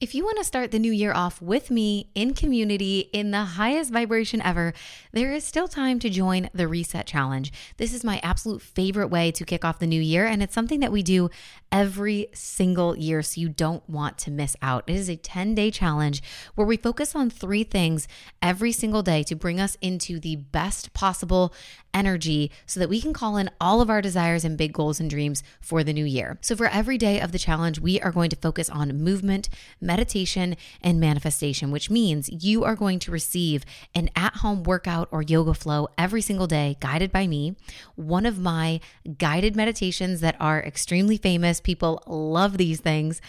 If you want to start the new year off with me in community in the highest vibration ever, there is still time to join the Reset Challenge. This is my absolute favorite way to kick off the new year, and it's something that we do every single year, so you don't want to miss out. It is a 10 day challenge where we focus on three things every single day to bring us into the best possible energy so that we can call in all of our desires and big goals and dreams for the new year. So, for every day of the challenge, we are going to focus on movement meditation, and manifestation, which means you are going to receive an at home workout or yoga flow every single day, guided by me. One of my guided meditations that are extremely famous, people love these things.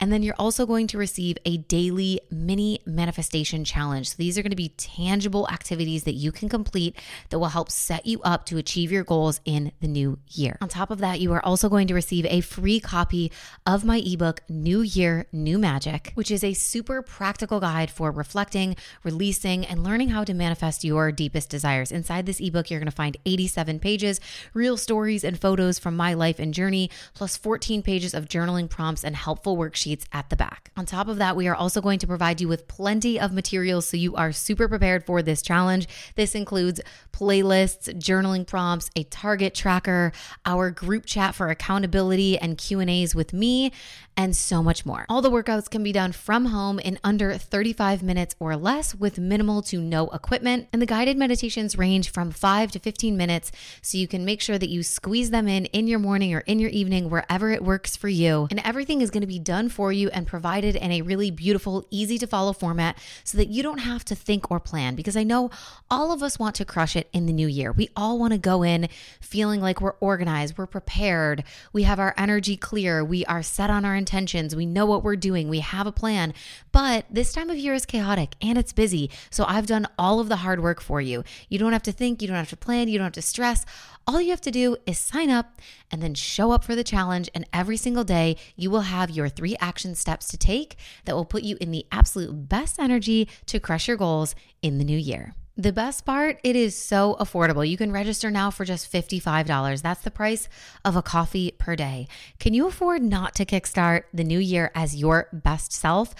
And then you're also going to receive a daily mini manifestation challenge. So these are going to be tangible activities that you can complete that will help set you up to achieve your goals in the new year. On top of that, you are also going to receive a free copy of my ebook, New Year, New Magic, which is a super practical guide for reflecting, releasing, and learning how to manifest your deepest desires. Inside this ebook, you're going to find 87 pages, real stories and photos from my life and journey, plus 14 pages of journaling prompts and helpful worksheets sheets at the back. On top of that, we are also going to provide you with plenty of materials so you are super prepared for this challenge. This includes playlists, journaling prompts, a target tracker, our group chat for accountability and Q&As with me, and so much more. All the workouts can be done from home in under 35 minutes or less with minimal to no equipment. And the guided meditations range from 5 to 15 minutes so you can make sure that you squeeze them in in your morning or in your evening wherever it works for you. And everything is going to be done for you and provided in a really beautiful, easy to follow format so that you don't have to think or plan because I know all of us want to crush it in the new year. We all want to go in feeling like we're organized, we're prepared, we have our energy clear, we are set on our intentions, we know what we're doing, we have a plan. But this time of year is chaotic and it's busy. So I've done all of the hard work for you. You don't have to think, you don't have to plan, you don't have to stress. All you have to do is sign up and then show up for the challenge. And every single day, you will have your three action steps to take that will put you in the absolute best energy to crush your goals in the new year. The best part, it is so affordable. You can register now for just $55. That's the price of a coffee per day. Can you afford not to kickstart the new year as your best self?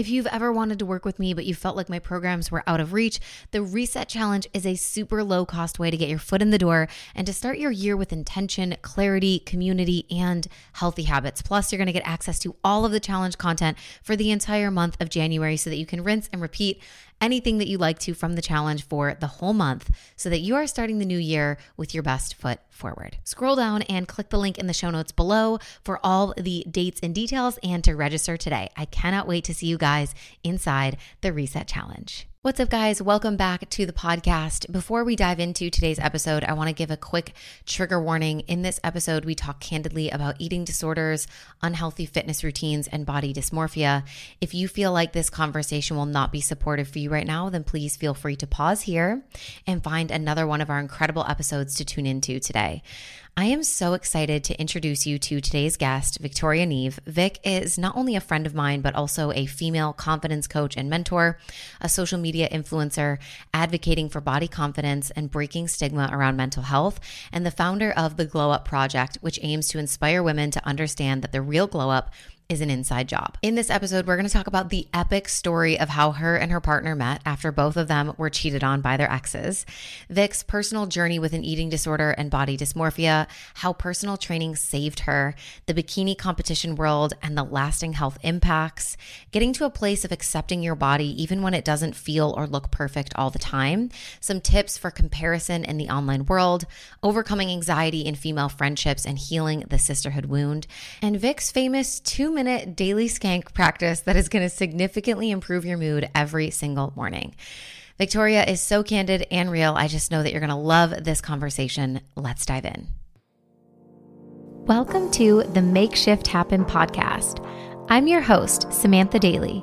If you've ever wanted to work with me, but you felt like my programs were out of reach, the Reset Challenge is a super low cost way to get your foot in the door and to start your year with intention, clarity, community, and healthy habits. Plus, you're going to get access to all of the challenge content for the entire month of January so that you can rinse and repeat anything that you like to from the challenge for the whole month so that you are starting the new year with your best foot forward. Scroll down and click the link in the show notes below for all the dates and details and to register today. I cannot wait to see you guys inside the Reset Challenge. What's up, guys? Welcome back to the podcast. Before we dive into today's episode, I want to give a quick trigger warning. In this episode, we talk candidly about eating disorders, unhealthy fitness routines, and body dysmorphia. If you feel like this conversation will not be supportive for you right now, then please feel free to pause here and find another one of our incredible episodes to tune into today. I am so excited to introduce you to today's guest, Victoria Niamh. Vic is not only a friend of mine, but also a female confidence coach and mentor, a social media influencer advocating for body confidence and breaking stigma around mental health, and the founder of the Glow Up Project, which aims to inspire women to understand that the real glow up is an inside job. In this episode, we're going to talk about the epic story of how her and her partner met after both of them were cheated on by their exes, Vic's personal journey with an eating disorder and body dysmorphia, how personal training saved her, the bikini competition world and the lasting health impacts, getting to a place of accepting your body even when it doesn't feel or look perfect all the time, some tips for comparison in the online world, overcoming anxiety in female friendships and healing the sisterhood wound, and Vic's famous two minute daily skank practice that is going to significantly improve your mood every single morning. Victoria is so candid and real. I just know that you're going to love this conversation. Let's dive in. Welcome to the Make Shift Happen podcast. I'm your host, Samantha Daly,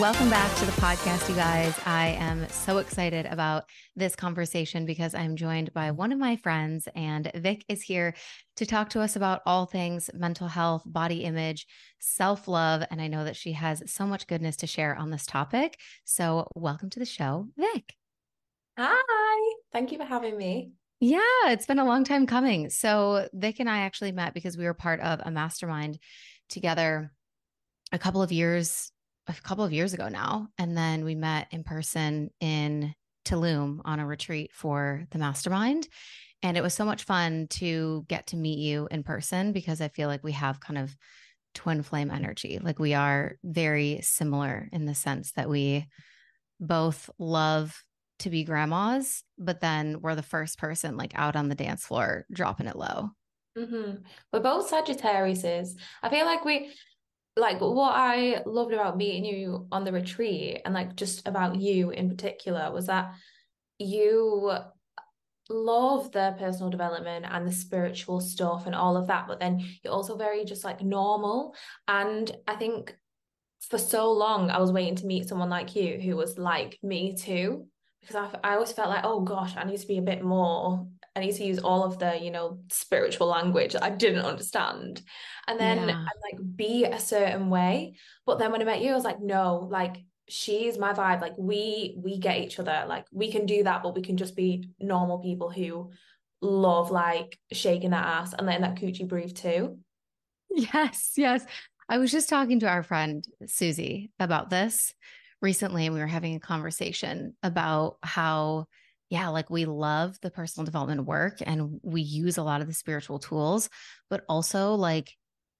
Welcome back to the podcast, you guys. I am so excited about this conversation because I'm joined by one of my friends, and Vic is here to talk to us about all things mental health, body image, self love. And I know that she has so much goodness to share on this topic. So, welcome to the show, Vic. Hi, thank you for having me. Yeah, it's been a long time coming. So, Vic and I actually met because we were part of a mastermind together a couple of years a couple of years ago now. And then we met in person in Tulum on a retreat for the mastermind. And it was so much fun to get to meet you in person because I feel like we have kind of twin flame energy. Like we are very similar in the sense that we both love to be grandmas, but then we're the first person like out on the dance floor dropping it low. Mm-hmm. We're both Sagittariuses. I feel like we like what I loved about meeting you on the retreat and like just about you in particular was that you love the personal development and the spiritual stuff and all of that but then you're also very just like normal. And I think for so long I was waiting to meet someone like you who was like me too because I, I always felt like oh gosh I need to be a bit more I need to use all of the, you know, spiritual language that I didn't understand. And then yeah. like be a certain way. But then when I met you, I was like, no, like she's my vibe. Like we we get each other. Like we can do that, but we can just be normal people who love like shaking that ass and letting that coochie breathe too. Yes, yes. I was just talking to our friend Susie about this recently, and we were having a conversation about how yeah, like we love the personal development work and we use a lot of the spiritual tools, but also like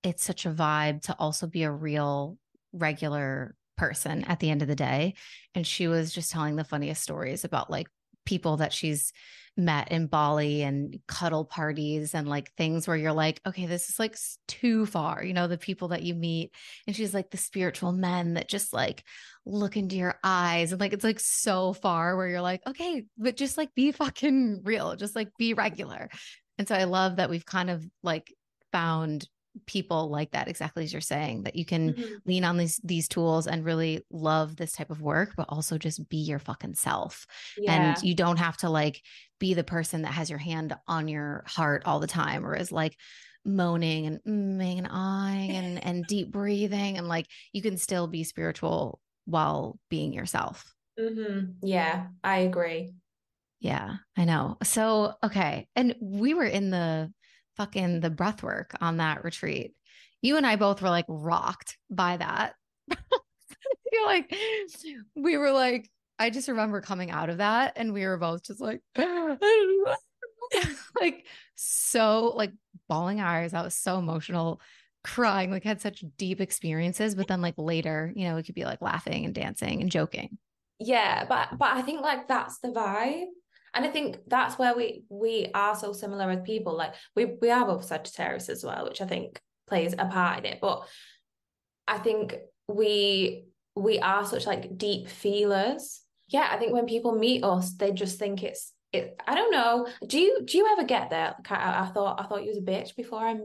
it's such a vibe to also be a real regular person at the end of the day. And she was just telling the funniest stories about like people that she's met in Bali and cuddle parties and like things where you're like, okay, this is like too far, you know, the people that you meet. And she's like the spiritual men that just like look into your eyes and like it's like so far where you're like okay but just like be fucking real just like be regular and so i love that we've kind of like found people like that exactly as you're saying that you can mm-hmm. lean on these these tools and really love this type of work but also just be your fucking self yeah. and you don't have to like be the person that has your hand on your heart all the time or is like moaning and mm, and eyeing and and deep breathing and like you can still be spiritual while being yourself. Mm-hmm. Yeah, I agree. Yeah, I know. So, okay. And we were in the fucking the breath work on that retreat. You and I both were like rocked by that. feel like we were like, I just remember coming out of that and we were both just like, like so like bawling eyes. I was so emotional crying, like had such deep experiences, but then like later, you know, it could be like laughing and dancing and joking. Yeah, but but I think like that's the vibe. And I think that's where we we are so similar as people. Like we we are both Sagittarius as well, which I think plays a part in it. But I think we we are such like deep feelers. Yeah, I think when people meet us, they just think it's it. I don't know. Do you do you ever get there? I, I thought I thought you was a bitch before I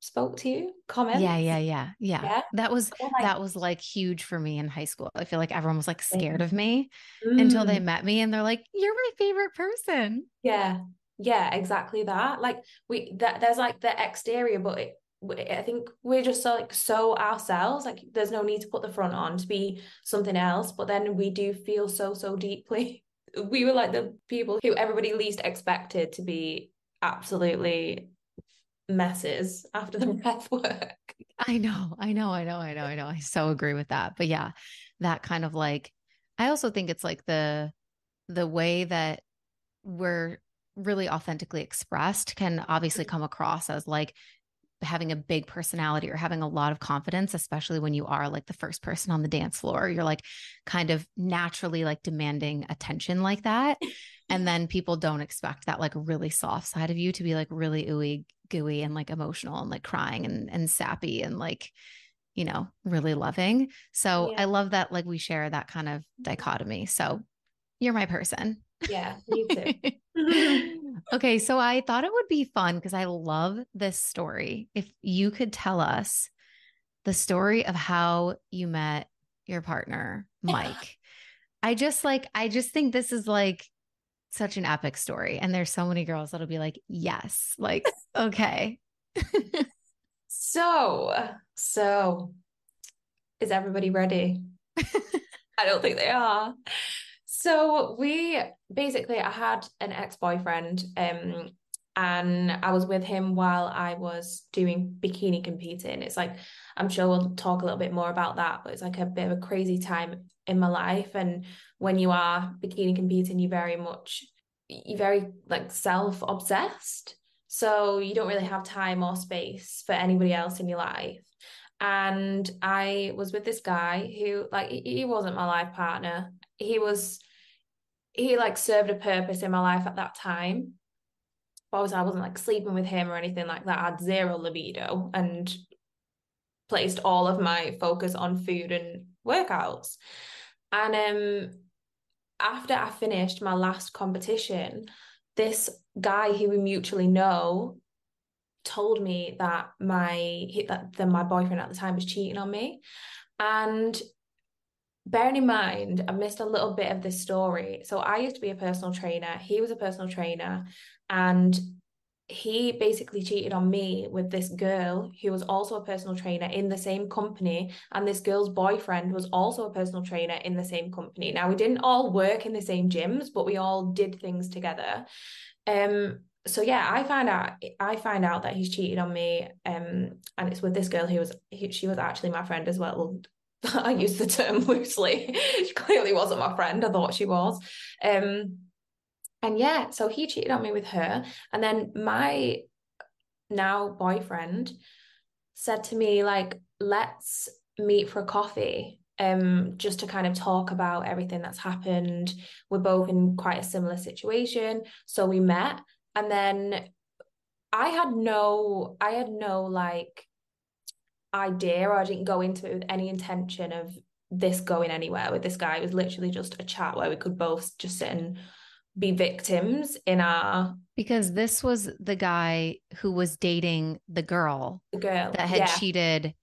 spoke to you comment yeah yeah yeah yeah, yeah? that was like, that was like huge for me in high school i feel like everyone was like scared of me mm. until they mm. met me and they're like you're my favorite person yeah yeah exactly that like we that there's like the exterior but it, I think we're just so like so ourselves. Like there's no need to put the front on to be something else. But then we do feel so so deeply. We were like the people who everybody least expected to be absolutely messes after the breath work. I know, I know, I know, I know, I know. I so agree with that. But yeah, that kind of like I also think it's like the the way that we're really authentically expressed can obviously mm-hmm. come across as like having a big personality or having a lot of confidence, especially when you are like the first person on the dance floor. You're like kind of naturally like demanding attention like that. and then people don't expect that like really soft side of you to be like really ooey gooey and like emotional and like crying and and sappy and like you know really loving. So yeah. i love that like we share that kind of dichotomy. So you're my person. Yeah me too. Okay so i thought it would be fun because i love this story. If you could tell us the story of how you met your partner, Mike. I just like, I just think this is like such an epic story. And there's so many girls that'll be like, yes, like, okay. so, so is everybody ready? I don't think they are. So we basically I had an ex-boyfriend um and I was with him while I was doing bikini competing. It's like I'm sure we'll talk a little bit more about that, but it's like a bit of a crazy time in my life. And when you are bikini competing, you very much you're very like self-obsessed. So you don't really have time or space for anybody else in your life. And I was with this guy who like he wasn't my life partner. He was he like served a purpose in my life at that time obviously I wasn't like sleeping with him or anything like that. I had zero libido and placed all of my focus on food and workouts. And um after I finished my last competition, this guy who we mutually know told me that my that, that my boyfriend at the time was cheating on me. And bearing in mind, I missed a little bit of this story. So I used to be a personal trainer. He was a personal trainer, and he basically cheated on me with this girl who was also a personal trainer in the same company and this girl's boyfriend was also a personal trainer in the same company now we didn't all work in the same gyms but we all did things together um so yeah i find out i find out that he's cheated on me um and it's with this girl who was she was actually my friend as well I use the term loosely. she clearly wasn't my friend. I thought she was. Um, and yeah, so he cheated on me with her. And then my now boyfriend said to me, like, let's meet for a coffee. Um, just to kind of talk about everything that's happened. We're both in quite a similar situation. So we met. And then I had no, I had no like idea or I didn't go into it with any intention of this going anywhere with this guy. It was literally just a chat where we could both just sit and be victims in our because this was the guy who was dating the girl, the girl that had yeah. cheated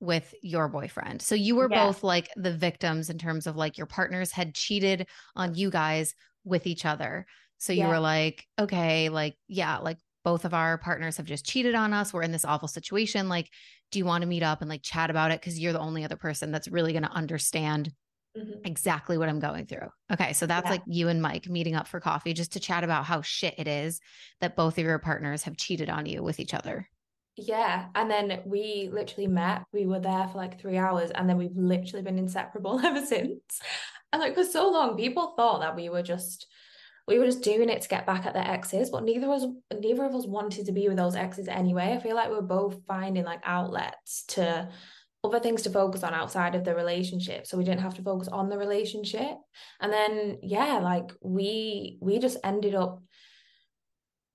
with your boyfriend. So you were yeah. both like the victims in terms of like your partners had cheated on you guys with each other. So you yeah. were like, okay, like, yeah, like both of our partners have just cheated on us. We're in this awful situation. Like, do you want to meet up and like chat about it? Cause you're the only other person that's really going to understand mm-hmm. exactly what I'm going through. Okay. So that's yeah. like you and Mike meeting up for coffee just to chat about how shit it is that both of your partners have cheated on you with each other. Yeah. And then we literally met. We were there for like three hours and then we've literally been inseparable ever since. And like for so long, people thought that we were just we were just doing it to get back at their exes, but neither of us neither of us wanted to be with those exes anyway. I feel like we we're both finding like outlets to other things to focus on outside of the relationship. So we didn't have to focus on the relationship. And then yeah like we we just ended up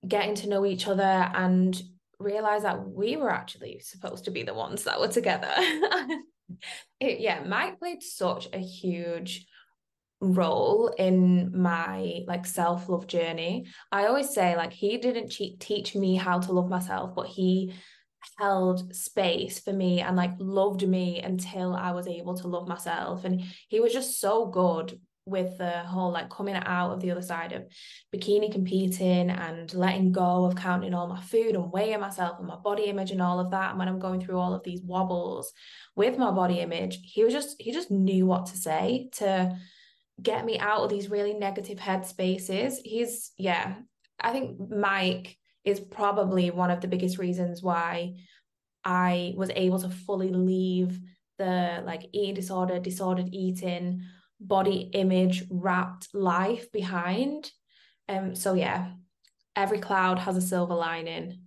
getting to know each other and realize that we were actually supposed to be the ones that were together. It, yeah mike played such a huge role in my like self-love journey. I always say like he didn't teach me how to love myself but he held space for me and like loved me until I was able to love myself. And he was just so good with the whole like coming out of the other side of bikini competing and letting go of counting all my food and weighing myself and my body image and all of that. And when I'm going through all of these wobbles with my body image, he was just, he just knew what to say to get me out of these really negative head spaces. He's, yeah, I think Mike is probably one of the biggest reasons why I was able to fully leave the like eating disorder, disordered eating, body image wrapped life behind. Um so yeah, every cloud has a silver lining.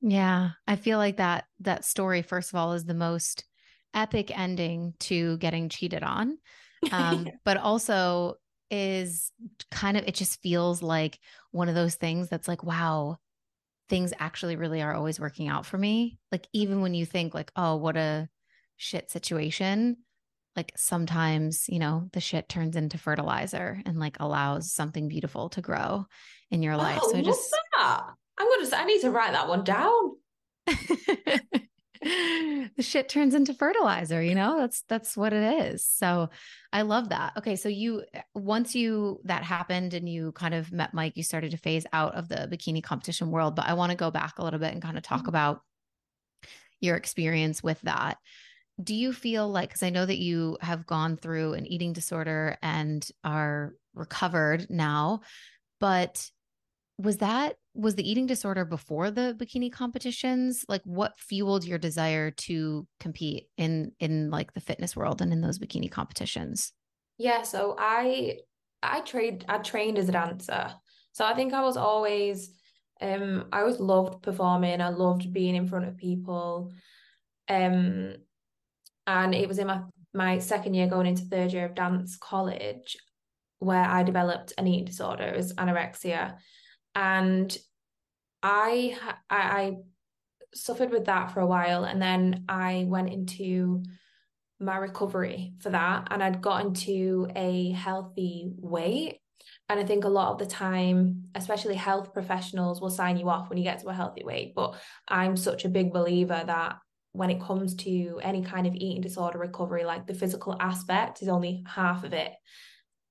Yeah, I feel like that that story first of all is the most epic ending to getting cheated on. Um but also is kind of it just feels like one of those things that's like wow things actually really are always working out for me. Like even when you think like oh what a shit situation like sometimes you know the shit turns into fertilizer and like allows something beautiful to grow in your life. Oh, so just that. i'm gonna i need to write that one down the shit turns into fertilizer, you know? That's that's what it is. So I love that. Okay, so you once you that happened and you kind of met Mike, you started to phase out of the bikini competition world, but I want to go back a little bit and kind of talk mm-hmm. about your experience with that. Do you feel like cuz I know that you have gone through an eating disorder and are recovered now, but was that was the eating disorder before the bikini competitions? Like what fueled your desire to compete in in like the fitness world and in those bikini competitions? Yeah so i i trained i trained as a dancer. So i think i was always um i always loved performing. I loved being in front of people. Um and it was in my my second year going into third year of dance college where i developed an eating disorder. It was anorexia and I, I I suffered with that for a while, and then I went into my recovery for that, and I'd gotten to a healthy weight. And I think a lot of the time, especially health professionals will sign you off when you get to a healthy weight. But I'm such a big believer that when it comes to any kind of eating disorder recovery, like the physical aspect is only half of it,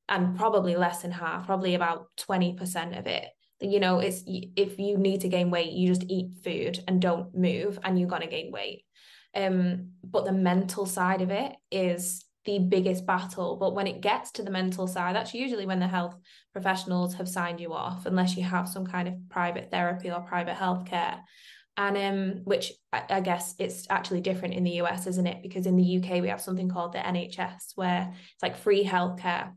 and probably less than half, probably about 20% of it you know it's if you need to gain weight you just eat food and don't move and you're going to gain weight. Um but the mental side of it is the biggest battle. But when it gets to the mental side that's usually when the health professionals have signed you off unless you have some kind of private therapy or private healthcare. And um which I, guess it's actually different in the US isn't it? Because in the UK we have something called the NHS where it's like free healthcare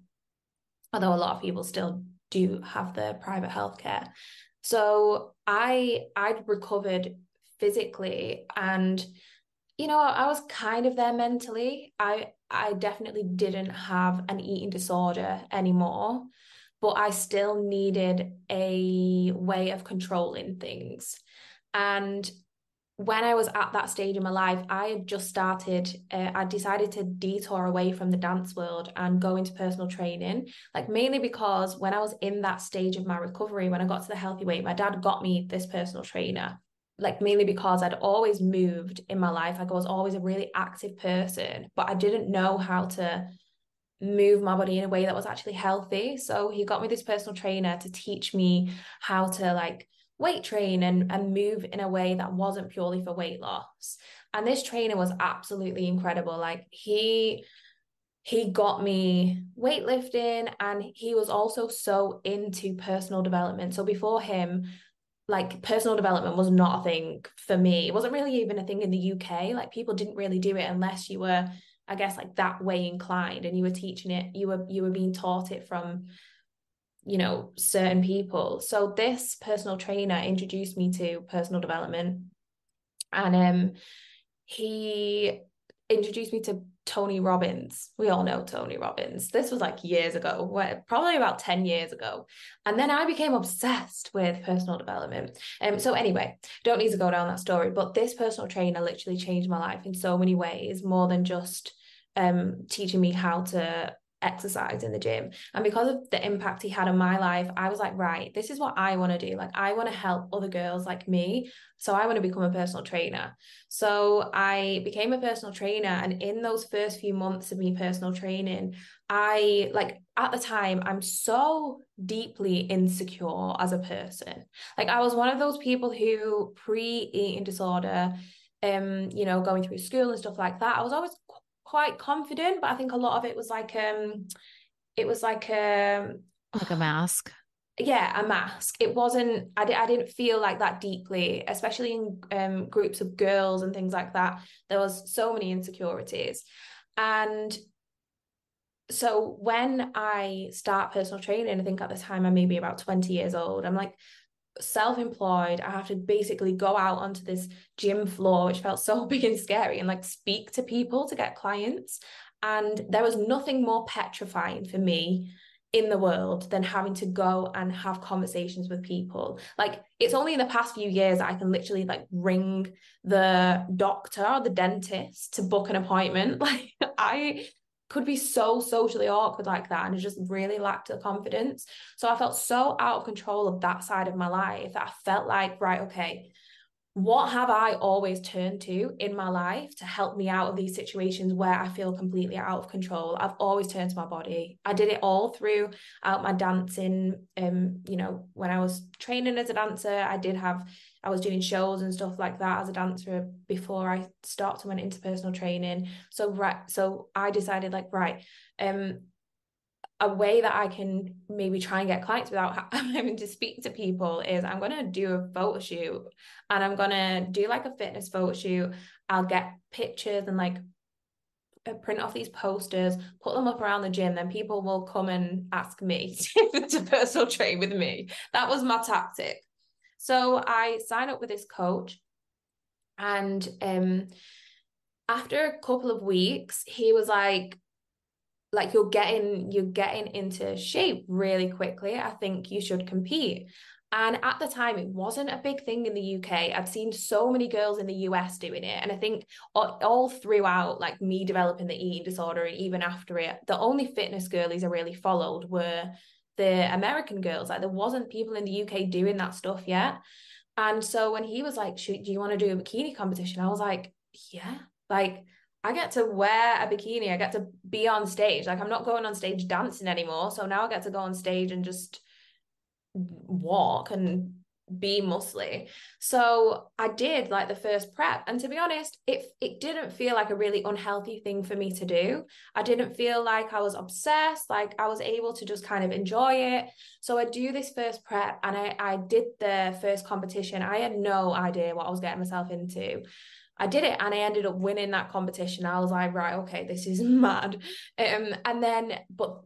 although a lot of people still do have the private healthcare. So I I'd recovered physically and you know I was kind of there mentally. I I definitely didn't have an eating disorder anymore, but I still needed a way of controlling things. And when I was at that stage in my life, I had just started, uh, I decided to detour away from the dance world and go into personal training. Like, mainly because when I was in that stage of my recovery, when I got to the healthy weight, my dad got me this personal trainer. Like, mainly because I'd always moved in my life. Like, I was always a really active person, but I didn't know how to move my body in a way that was actually healthy. So, he got me this personal trainer to teach me how to, like, weight train and, and move in a way that wasn't purely for weight loss. And this trainer was absolutely incredible. Like he he got me weightlifting and he was also so into personal development. So before him, like personal development was not a thing for me. It wasn't really even a thing in the UK. Like people didn't really do it unless you were, I guess, like that way inclined and you were teaching it, you were you were being taught it from you know certain people so this personal trainer introduced me to personal development and um he introduced me to Tony Robbins. We all know Tony Robbins. This was like years ago, probably about 10 years ago. And then I became obsessed with personal development. Um, so, anyway, don't need to go down that story, but this personal trainer literally changed my life in so many ways, more than just um, teaching me how to exercise in the gym. And because of the impact he had on my life, I was like, right, this is what I want to do. Like, I want to help other girls like me. So I want to become a personal trainer. So I became a personal trainer. And in those first few months of me personal training, I like at the time, I'm so deeply insecure as a person. Like, I was one of those people who pre eating disorder, um, you know, going through school and stuff like that, I was always quite confident, but I think a lot of it was like um it was like um like a mask. Yeah, a mask. It wasn't I, di- I didn't feel like that deeply, especially in um groups of girls and things like that. There was so many insecurities. And so when I start personal training, I think at the time I may be about 20 years old, I'm like, self-employed i have to basically go out onto this gym floor which felt so big and scary and like speak to people to get clients. And there was nothing more petrifying for me in the world than having to go and have conversations with people. Like it's only in the past few years i can literally like ring the doctor or the dentist to book an appointment. Like i could be so socially awkward like that and I just really lacked the confidence. So I felt so out of control of that side of my life that I felt like, right, okay, what have I always turned to in my life to help me out of these situations where I feel completely out of control? I've always turned to my body. I did it all throughout my dancing. Um, you know, when I was training as a dancer, I did have I was doing shows and stuff like that as a dancer before I stopped and went into personal training. So right, so I decided like right, um, a way that I can maybe try and get clients without having to speak to people is I'm to do a photo shoot and I'm to do like a fitness photo shoot. I'll get pictures and like uh, print off these posters, put them up around the gym, then people will come and ask me to personal train with me. That was my tactic. So I signed up with this coach and um after a couple of weeks, he was like, like you're getting you're getting into shape really quickly. I think you should compete. And at the time it wasn't a big thing in the uk i've seen so many girls in the us doing it. And i think all, all throughout like me developing the eating disorder and even after it the only fitness girlies i really followed were the american girls like there wasn't people in the uk doing that stuff yet and so when he was like do you want to do a bikini competition i was like yeah like I get to wear a bikini. I get to be on stage. Like I'm not going on stage dancing anymore. So now I get to go on stage and just walk and be muscly. So I did like the first prep. And to be honest, it it didn't feel like a really unhealthy thing for me to do. I didn't feel like I was obsessed. Like I was able to just kind of enjoy it. So I do this first prep and I I did the first competition. I had no idea what I was getting myself into. I did it and I ended up winning that competition. I was like, right, okay, this is mad. Um, and then, but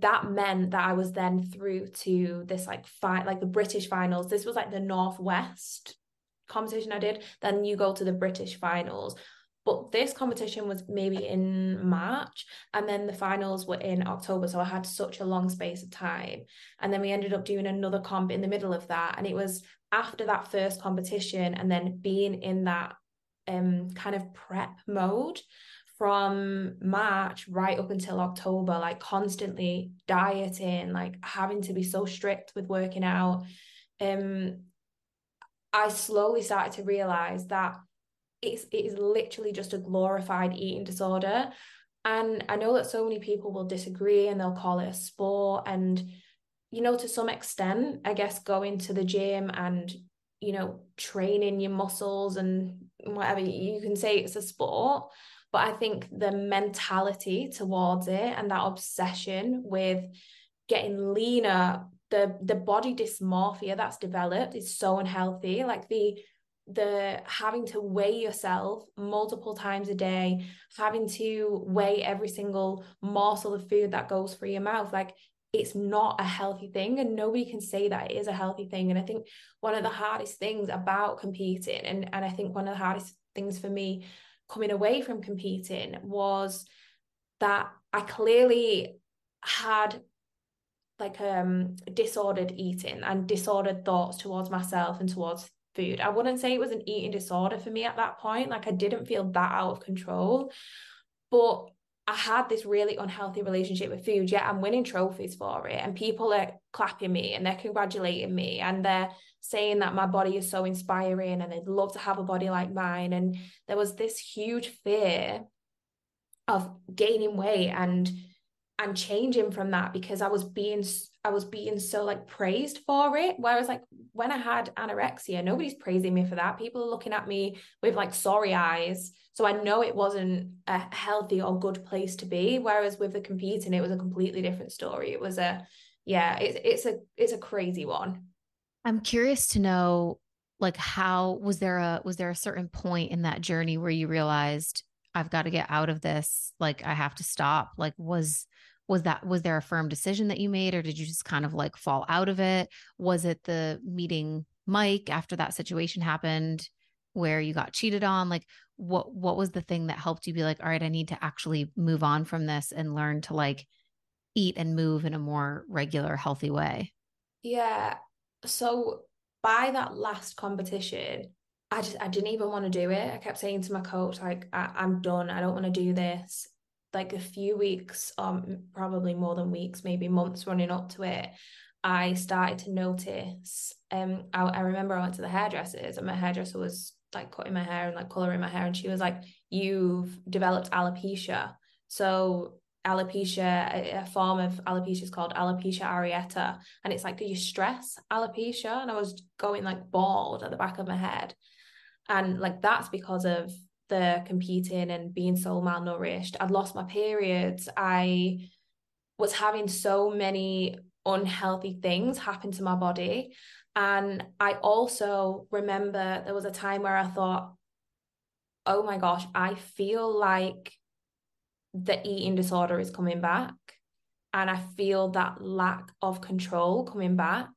that meant that I was then through to this like fight, like the British finals. This was like the Northwest competition I did. Then you go to the British finals. But this competition was maybe in March, and then the finals were in October. So I had such a long space of time. And then we ended up doing another comp in the middle of that. And it was after that first competition, and then being in that um kind of prep mode from March right up until October, like constantly dieting, like having to be so strict with working out. Um, I slowly started to realize that it's it is literally just a glorified eating disorder. And I know that so many people will disagree and they'll call it a sport. And, you know, to some extent, I guess going to the gym and, you know, training your muscles and whatever you can say it's a sport but i think the mentality towards it and that obsession with getting leaner the the body dysmorphia that's developed is so unhealthy. Like the the having to weigh yourself multiple times a day having to weigh every single morsel of food that goes through your mouth like it's not a healthy thing and nobody can say that it is a healthy thing and i think one of the hardest things about competing and and i think one of the hardest things for me coming away from competing was that i clearly had like um disordered eating and disordered thoughts towards myself and towards food. I wouldn't say it was an eating disorder for me at that point like i didn't feel that out of control but I had this really unhealthy relationship with food, yet I'm winning trophies for it. And people are clapping me and they're congratulating me and they're saying that my body is so inspiring and they'd love to have a body like mine. And there was this huge fear of gaining weight and and changing from that because I was being I was being so like praised for it. Whereas like when I had anorexia, nobody's praising me for that. People are looking at me with like sorry eyes. So I know it wasn't a healthy or good place to be. Whereas with the competing, it was a completely different story. It was a yeah, it's it's a it's a crazy one. I'm curious to know like how was there a was there a certain point in that journey where you realized I've got to get out of this, like I have to stop? Like was was that was there a firm decision that you made or did you just kind of like fall out of it? Was it the meeting mike after that situation happened where you got cheated on? Like what what was the thing that helped you be like all right i need to actually move on from this and learn to like eat and move in a more regular healthy way yeah. So by that last competition i just i didn't even want to do it. I kept saying to my coach like I, i'm done. I don't want to do this like a few weeks, um, probably more than weeks, maybe months running up to it. I started to notice. Um, I, I remember I went to the hairdressers, and my hairdresser was like cutting my hair and like coloring my hair, and she was like, "You've developed alopecia." So alopecia, a form of alopecia is called alopecia areata, and it's like "Do you stress alopecia, and I was going like bald at the back of my head, and like that's because of the competing and being so malnourished. I'd lost my periods. I was having so many unhealthy things happen to my body. And I also remember there was a time where I thought, oh my gosh, I feel like the eating disorder is coming back. And I feel that lack of control coming back.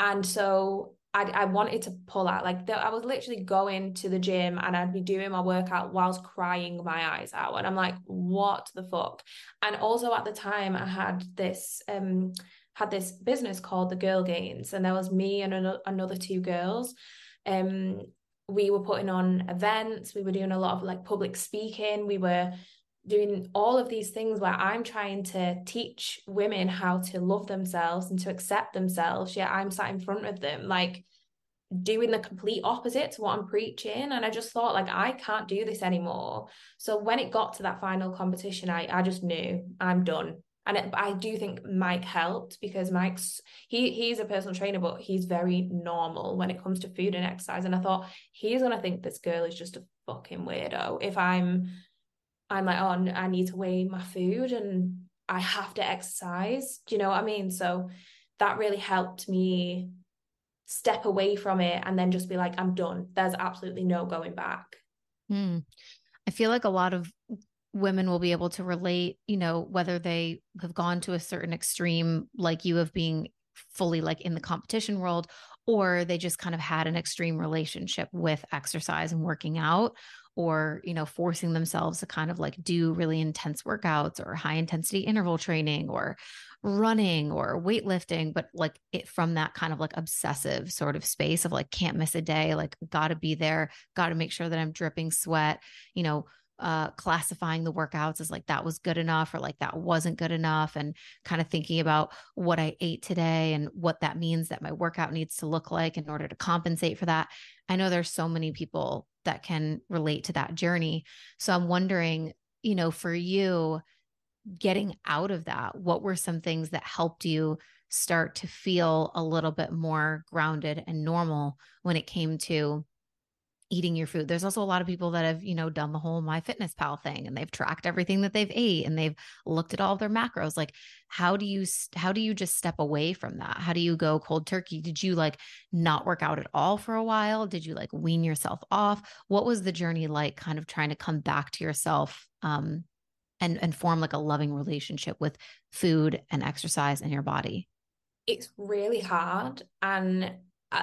And so I, I wanted to pull out. Like I was literally going to the gym and I'd be doing my workout whilst crying my eyes out. And I'm like, what the fuck? And also at the time I had this um had this business called the Girl Gains, and there was me and another, another two girls. Um, we were putting on events. We were doing a lot of like public speaking. We were doing all of these things where I'm trying to teach women how to love themselves and to accept themselves. Yet I'm sat in front of them, like doing the complete opposite to what I'm preaching. And I just thought, like, I can't do this anymore. So when it got to that final competition, I, I just knew I'm done. And it, I do think Mike helped because Mike's he he's a personal trainer, but he's very normal when it comes to food and exercise. And I thought he's gonna think this girl is just a fucking weirdo if I'm I'm like, oh, I need to weigh my food and I have to exercise. Do you know what I mean? So that really helped me step away from it and then just be like, I'm done. There's absolutely no going back. Hmm. I feel like a lot of women will be able to relate, you know, whether they have gone to a certain extreme, like you of being fully like in the competition world, or they just kind of had an extreme relationship with exercise and working out or you know forcing themselves to kind of like do really intense workouts or high intensity interval training or running or weightlifting but like it from that kind of like obsessive sort of space of like can't miss a day like got to be there got to make sure that I'm dripping sweat you know uh, classifying the workouts as like that was good enough or like that wasn't good enough and kind of thinking about what I ate today and what that means that my workout needs to look like in order to compensate for that. I know there's so many people that can relate to that journey. So I'm wondering, you know, for you getting out of that, what were some things that helped you start to feel a little bit more grounded and normal when it came to eating your food. There's also a lot of people that have, you know, done the whole MyFitnessPal thing and they've tracked everything that they've ate and they've looked at all their macros. Like how do you how do you just step away from that? How do you go cold turkey? Did you like not work out at all for a while? Did you like wean yourself off? What was the journey like kind of trying to come back to yourself um and and form like a loving relationship with food and exercise and your body? It's really hard and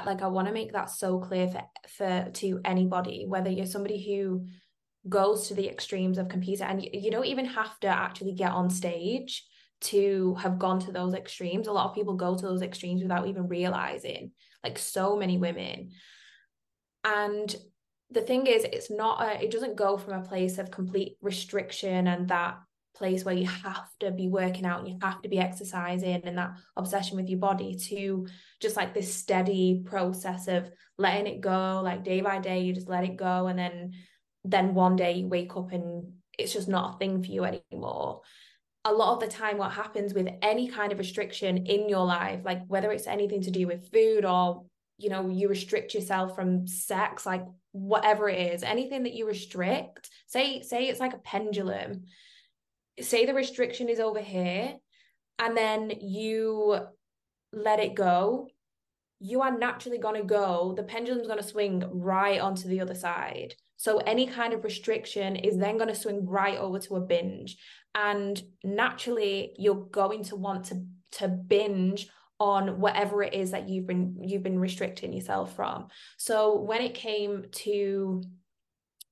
like I want to make that so clear for for to anybody, whether you're somebody who goes to the extremes of competing, and you, you don't even have to actually get on stage to have gone to those extremes. A lot of people go to those extremes without even realizing, like so many women. And the thing is, it's not a, it doesn't go from a place of complete restriction and that place where you have to be working out you have to be exercising and that obsession with your body to just like this steady process of letting it go like day by day you just let it go and then then one day you wake up and it's just not a thing for you anymore. A lot of the time what happens with any kind of restriction in your life like whether it's anything to do with food or you know you restrict yourself from sex like whatever it is anything that you restrict say say it's like a pendulum say the restriction is over here and then you let it go you are naturally going to go the pendulum's going to swing right onto the other side. So any kind of restriction is then going to swing right over to a binge. And naturally you're going to want to to binge on whatever it is that you've been you've been restricting yourself from. So when it came to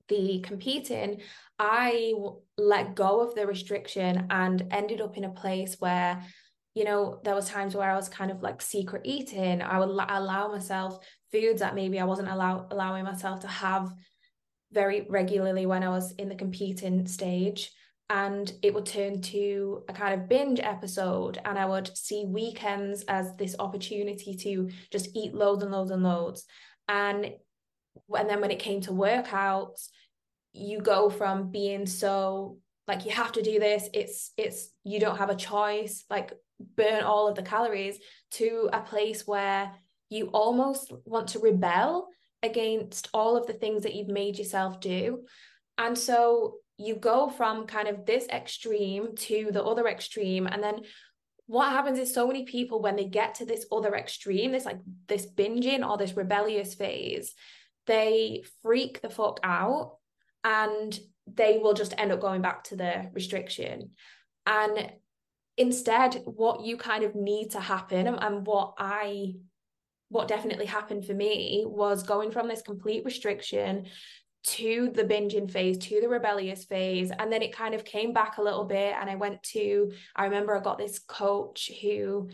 the competing I let go of the restriction and ended up in a place where you know there was times where I was kind of like secret eating. I would allow myself foods that maybe I wasn't allow- allowing myself to have very regularly when I was in the competing stage. And it would turn to a kind of binge episode and i would see weekends as this opportunity to just eat loads and loads and loads. And and then when it came to workouts you go from being so like you have to do this it's it's you don't have a choice like burn all of the calories to a place where you almost want to rebel against all of the things that you've made yourself do. And so you go from kind of this extreme to the other extreme. And then what happens is so many people when they get to this other extreme this like this binging or this rebellious phase they freak the fuck out and they will just end up going back to the restriction and instead what you kind of need to happen and, what i what definitely happened for me was going from this complete restriction to the binging phase, to the rebellious phase. And then it kind of came back a little bit. And I went to, I remember I got this coach who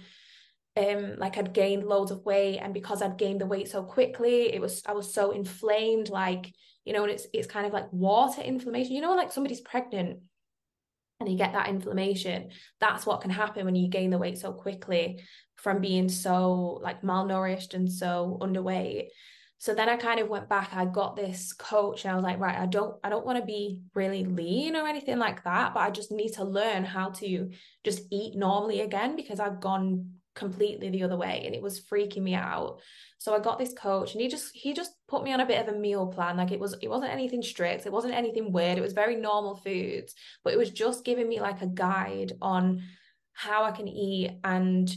um like I'd gained loads of weight. And because I'd gained the weight so quickly, it was I was so inflamed, like, you know, and it's it's kind of like water inflammation. You know, like somebody's pregnant and you get that inflammation. That's what can happen when you gain the weight so quickly from being so like malnourished and so underweight so then I kind of went back I got this coach and I was like right I don't I don't want to be really lean or anything like that but I just need to learn how to just eat normally again because I've gone completely the other way and it was freaking me out. So I got this coach and he just he just put me on a bit of a meal plan. Like it was it wasn't anything strict it wasn't anything weird it was very normal foods but it was just giving me like a guide on how I can eat and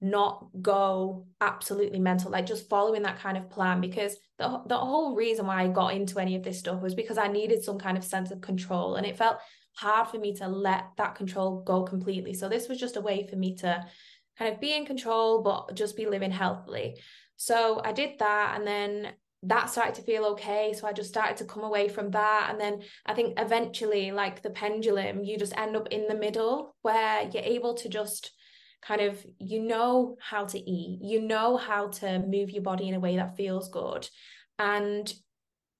not go absolutely mental like just following that kind of plan because the, the whole reason why I got into any of this stuff was because I needed some kind of sense of control and it felt hard for me to let that control go completely. So this was just a way for me to kind of be in control but just be living healthily. So I did that and then that started to feel okay. So I just started to come away from that. And then I think eventually like the pendulum you just end up in the middle where you're able to just kind of you know how to eat you know how to move your body in a way that feels good. And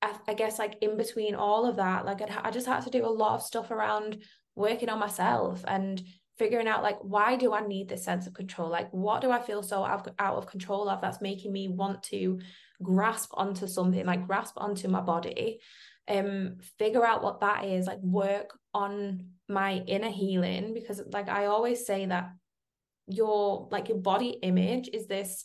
I, I guess like in between all of that like I'd, I just had to do a lot of stuff around working on myself and figuring out like why do I need this sense of control? Like what do I feel so out, of control of that's making me want to grasp onto something like grasp onto my body? Um figure out what that is like work on my inner healing because like I always say that your like your body image is this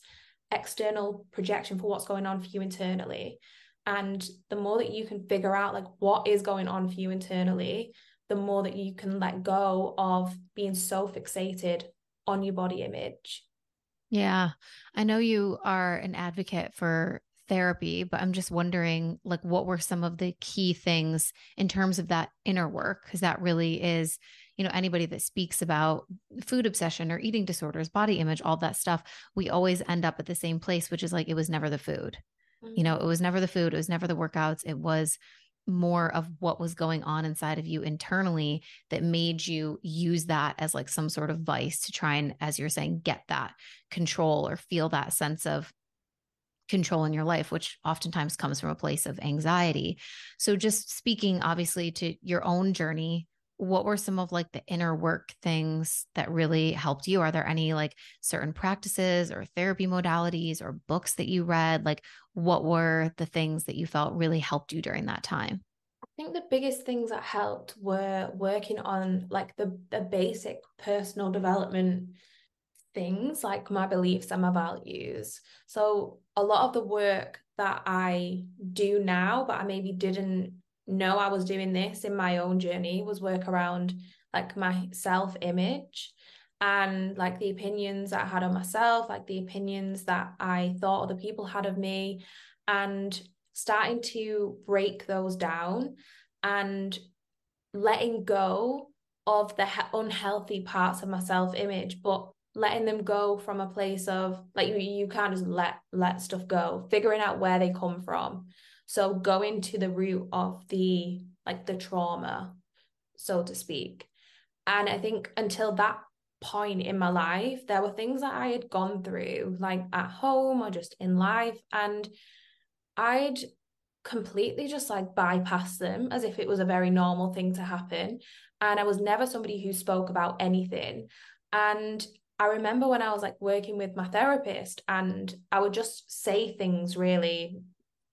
external projection for what's going on for you internally. And the more that you can figure out like what is going on for you internally the more that you can let go of being so fixated on your body image. Yeah. I know you are an advocate for therapy but i'm just wondering like what were some of the key things in terms of that inner work? Because that really is you know anybody that speaks about food obsession or eating disorders body image all that stuff we always end up at the same place which is like it was never the food. Mm-hmm. you know it was never the food it was never the workouts it was more of what was going on inside of you internally that made you use that as like some sort of vice to try and as you're saying get that control or feel that sense of control in your life which oftentimes comes from a place of anxiety. So just speaking obviously to your own journey what were some of like the inner work things that really helped you? Are there any like certain practices or therapy modalities or books that you read? Like, what were the things that you felt really helped you during that time? I think the biggest things that helped were working on like the the basic personal development things like my beliefs and my values. So a lot of the work that I do now, but I maybe didn't know I was doing this in my own journey was work around like my self image and like the opinions I had on myself, like the opinions that I thought other people had of me, and starting to break those down and letting go of the he- unhealthy parts of my self image, but letting them go from a place of like you you can't just let let stuff go, figuring out where they come from so going to the root of the like the trauma, so to speak. And I think until that point in my life, there were things that I had gone through, like at home or just in life. And I'd completely just like bypass them as if it was a very normal thing to happen. And I was never somebody who spoke about anything. And I remember when I was like working with my therapist and I would just say things really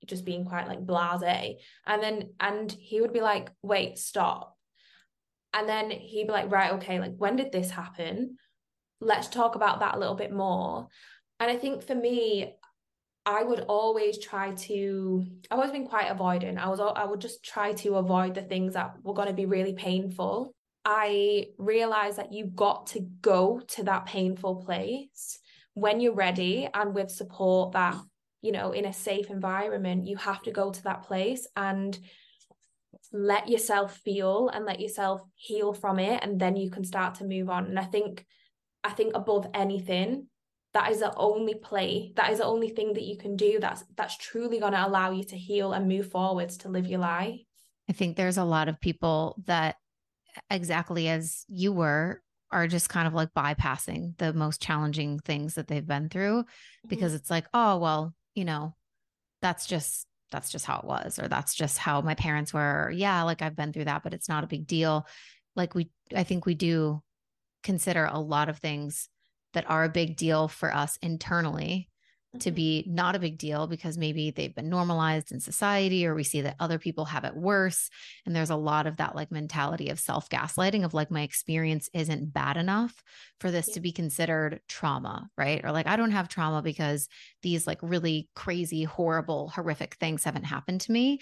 just being quite like blase. And then and he would be like, wait, stop. And then he'd be like, right, okay, like when did this happen? Let's talk about that a little bit more. And I think for me, I would always try to I've always been quite avoidant. I was I would just try to avoid the things that were going to be really painful. I realized that you've got to go to that painful place when you're ready and with support that, you know, in a safe environment, you have to go to that place and let yourself feel and let yourself heal from it and then you can start to move on. And I think I think above anything, that is the only play that is the only thing that you can do that's that's truly going to allow you to heal and move forwards to live your life i think there's a lot of people that exactly as you were are just kind of like bypassing the most challenging things that they've been through mm-hmm. because it's like oh well you know that's just that's just how it was or that's just how my parents were or, yeah like i've been through that but it's not a big deal. Like we i think we do consider a lot of things that are a big deal for us internally to mm-hmm. be not a big deal because maybe they've been normalized in society or we see that other people have it worse. And there's a lot of that like mentality of self gaslighting of like my experience isn't bad enough for this to be considered trauma right? Or like I don't have trauma because these like really crazy horrible horrific things haven't happened to me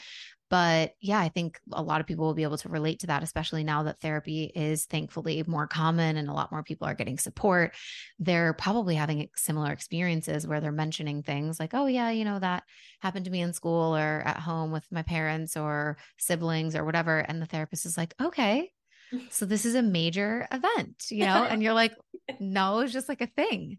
but yeah, I think a lot of people will be able to relate to that, especially now that therapy is thankfully more common and a lot more people are getting support. They're probably having similar experiences where they're mentioning things like, oh, yeah, you know, that happened to me in school or at home with my parents or siblings or whatever. And the therapist is like, okay, so this is a major event, you know? And you're like, no, it's just like a thing.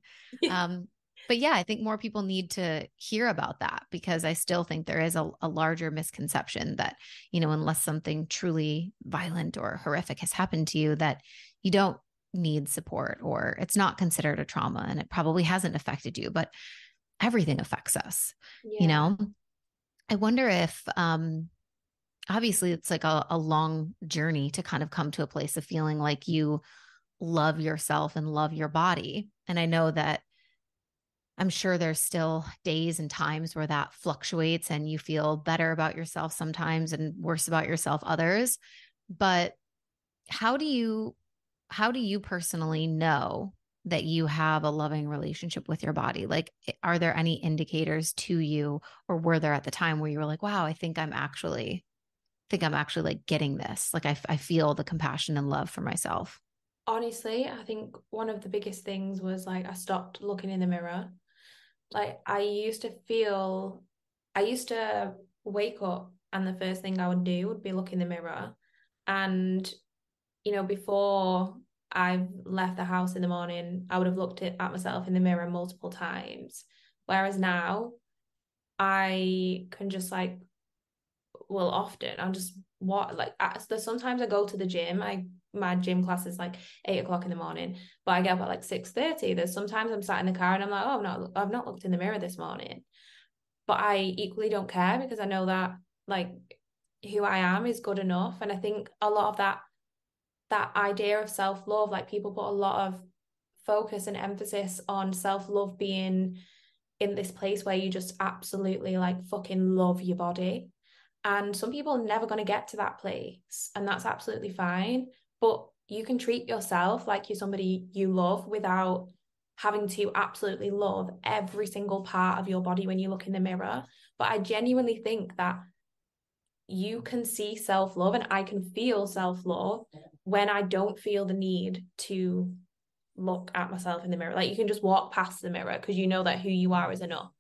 Um, but yeah, I think more people need to hear about that because I still think there is a, a larger misconception that, you know, unless something truly violent or horrific has happened to you, that you don't need support or it's not considered a trauma and it probably hasn't affected you, but everything affects us, yeah. you know? I wonder if, um, obviously it's like a, a long journey to kind of come to a place of feeling like you love yourself and love your body. And I know that I'm sure there's still days and times where that fluctuates and you feel better about yourself sometimes and worse about yourself others. But how do you how do you personally know that you have a loving relationship with your body? Like eh, are there any indicators to you or were there at the time where you were like, "Wow, I think I'm actually think I'm actually like getting this. Like I I feel the compassion and love for myself." Honestly, I think one of the biggest things was like I stopped looking in the mirror like I used to feel I used to wake up and the first thing I would do would be look in the mirror. And you know before I've left the house in the morning I would have looked at, myself in the mirror multiple times. Whereas now I can just like well often I'm just what like there's sometimes I go to the gym I my gym class is like eight o'clock in the morning, but I get up at like six thirty. There's sometimes I'm sat in the car and I'm like, oh, I've not, I've not looked in the mirror this morning, but I equally don't care because I know that like who I am is good enough, and I think a lot of that that idea of self love, like people put a lot of focus and emphasis on self love being in this place where you just absolutely like fucking love your body. And some people are never going to get to that place, and that's absolutely fine but you can treat yourself like you're somebody you love without having to absolutely love every single part of your body when you look in the mirror. But I genuinely think that you can see self love and I can feel self love when I don't feel the need to look at myself in the mirror. Like you can just walk past the mirror because you know that who you are is enough.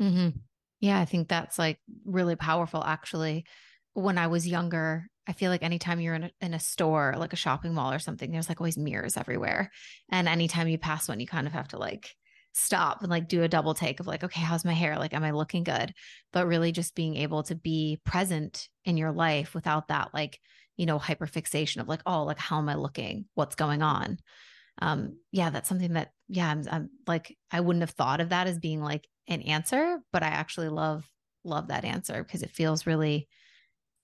Mm-hmm. Yeah, I think that's like really powerful actually. When I was younger, I feel like anytime you're in a, in a store, like a shopping mall or something, there's like always mirrors everywhere. And anytime you pass one, you kind of have to like stop and like do a double take of like, okay, how's my hair? Like, am I looking good? But really just being able to be present in your life without that, like, you know, hyperfixation of like, oh, like, how am I looking? What's going on? Um, yeah, that's something that, yeah, I'm, I'm like, I wouldn't have thought of that as being like an answer, but I actually love love that answer because it feels really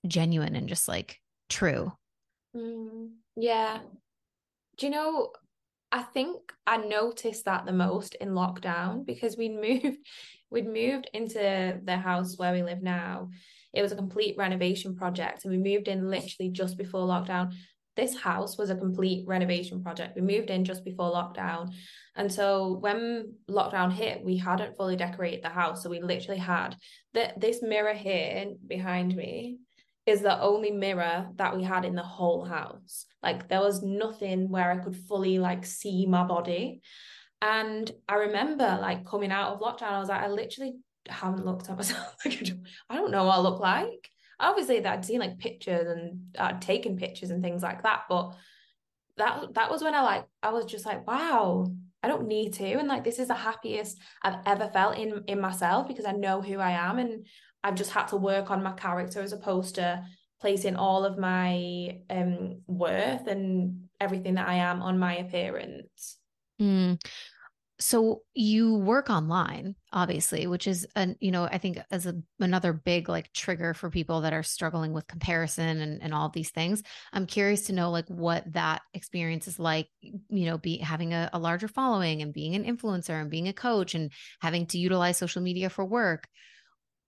genuine and just like true. Mm, yeah. Do you know, I think I noticed that the most in lockdown because we moved we'd moved into the house where we live now. It was a complete renovation project and we moved in literally just before lockdown. This house was a complete renovation project. We moved in just before lockdown. And so when lockdown hit, we hadn't fully decorated the house. So we literally had that this mirror here behind me is the only mirror that we had in the whole house. Like there was nothing where I could fully like see my body. And I remember like coming out of lockdown, I was like, I literally haven't looked at myself. I don't know what I look like. Obviously, that I'd seen like pictures and I'd taken pictures and things like that, but that that was when I like I was just like, wow, I don't need to, and like this is the happiest I've ever felt in in myself because I know who I am, and I've just had to work on my character as opposed to placing all of my um worth and everything that I am on my appearance. Mm. So you work online, obviously, which is an you know I think as a another big like trigger for people that are struggling with comparison and and all these things. I'm curious to know like what that experience is like. You know, be having a, a larger following and being an influencer and being a coach and having to utilize social media for work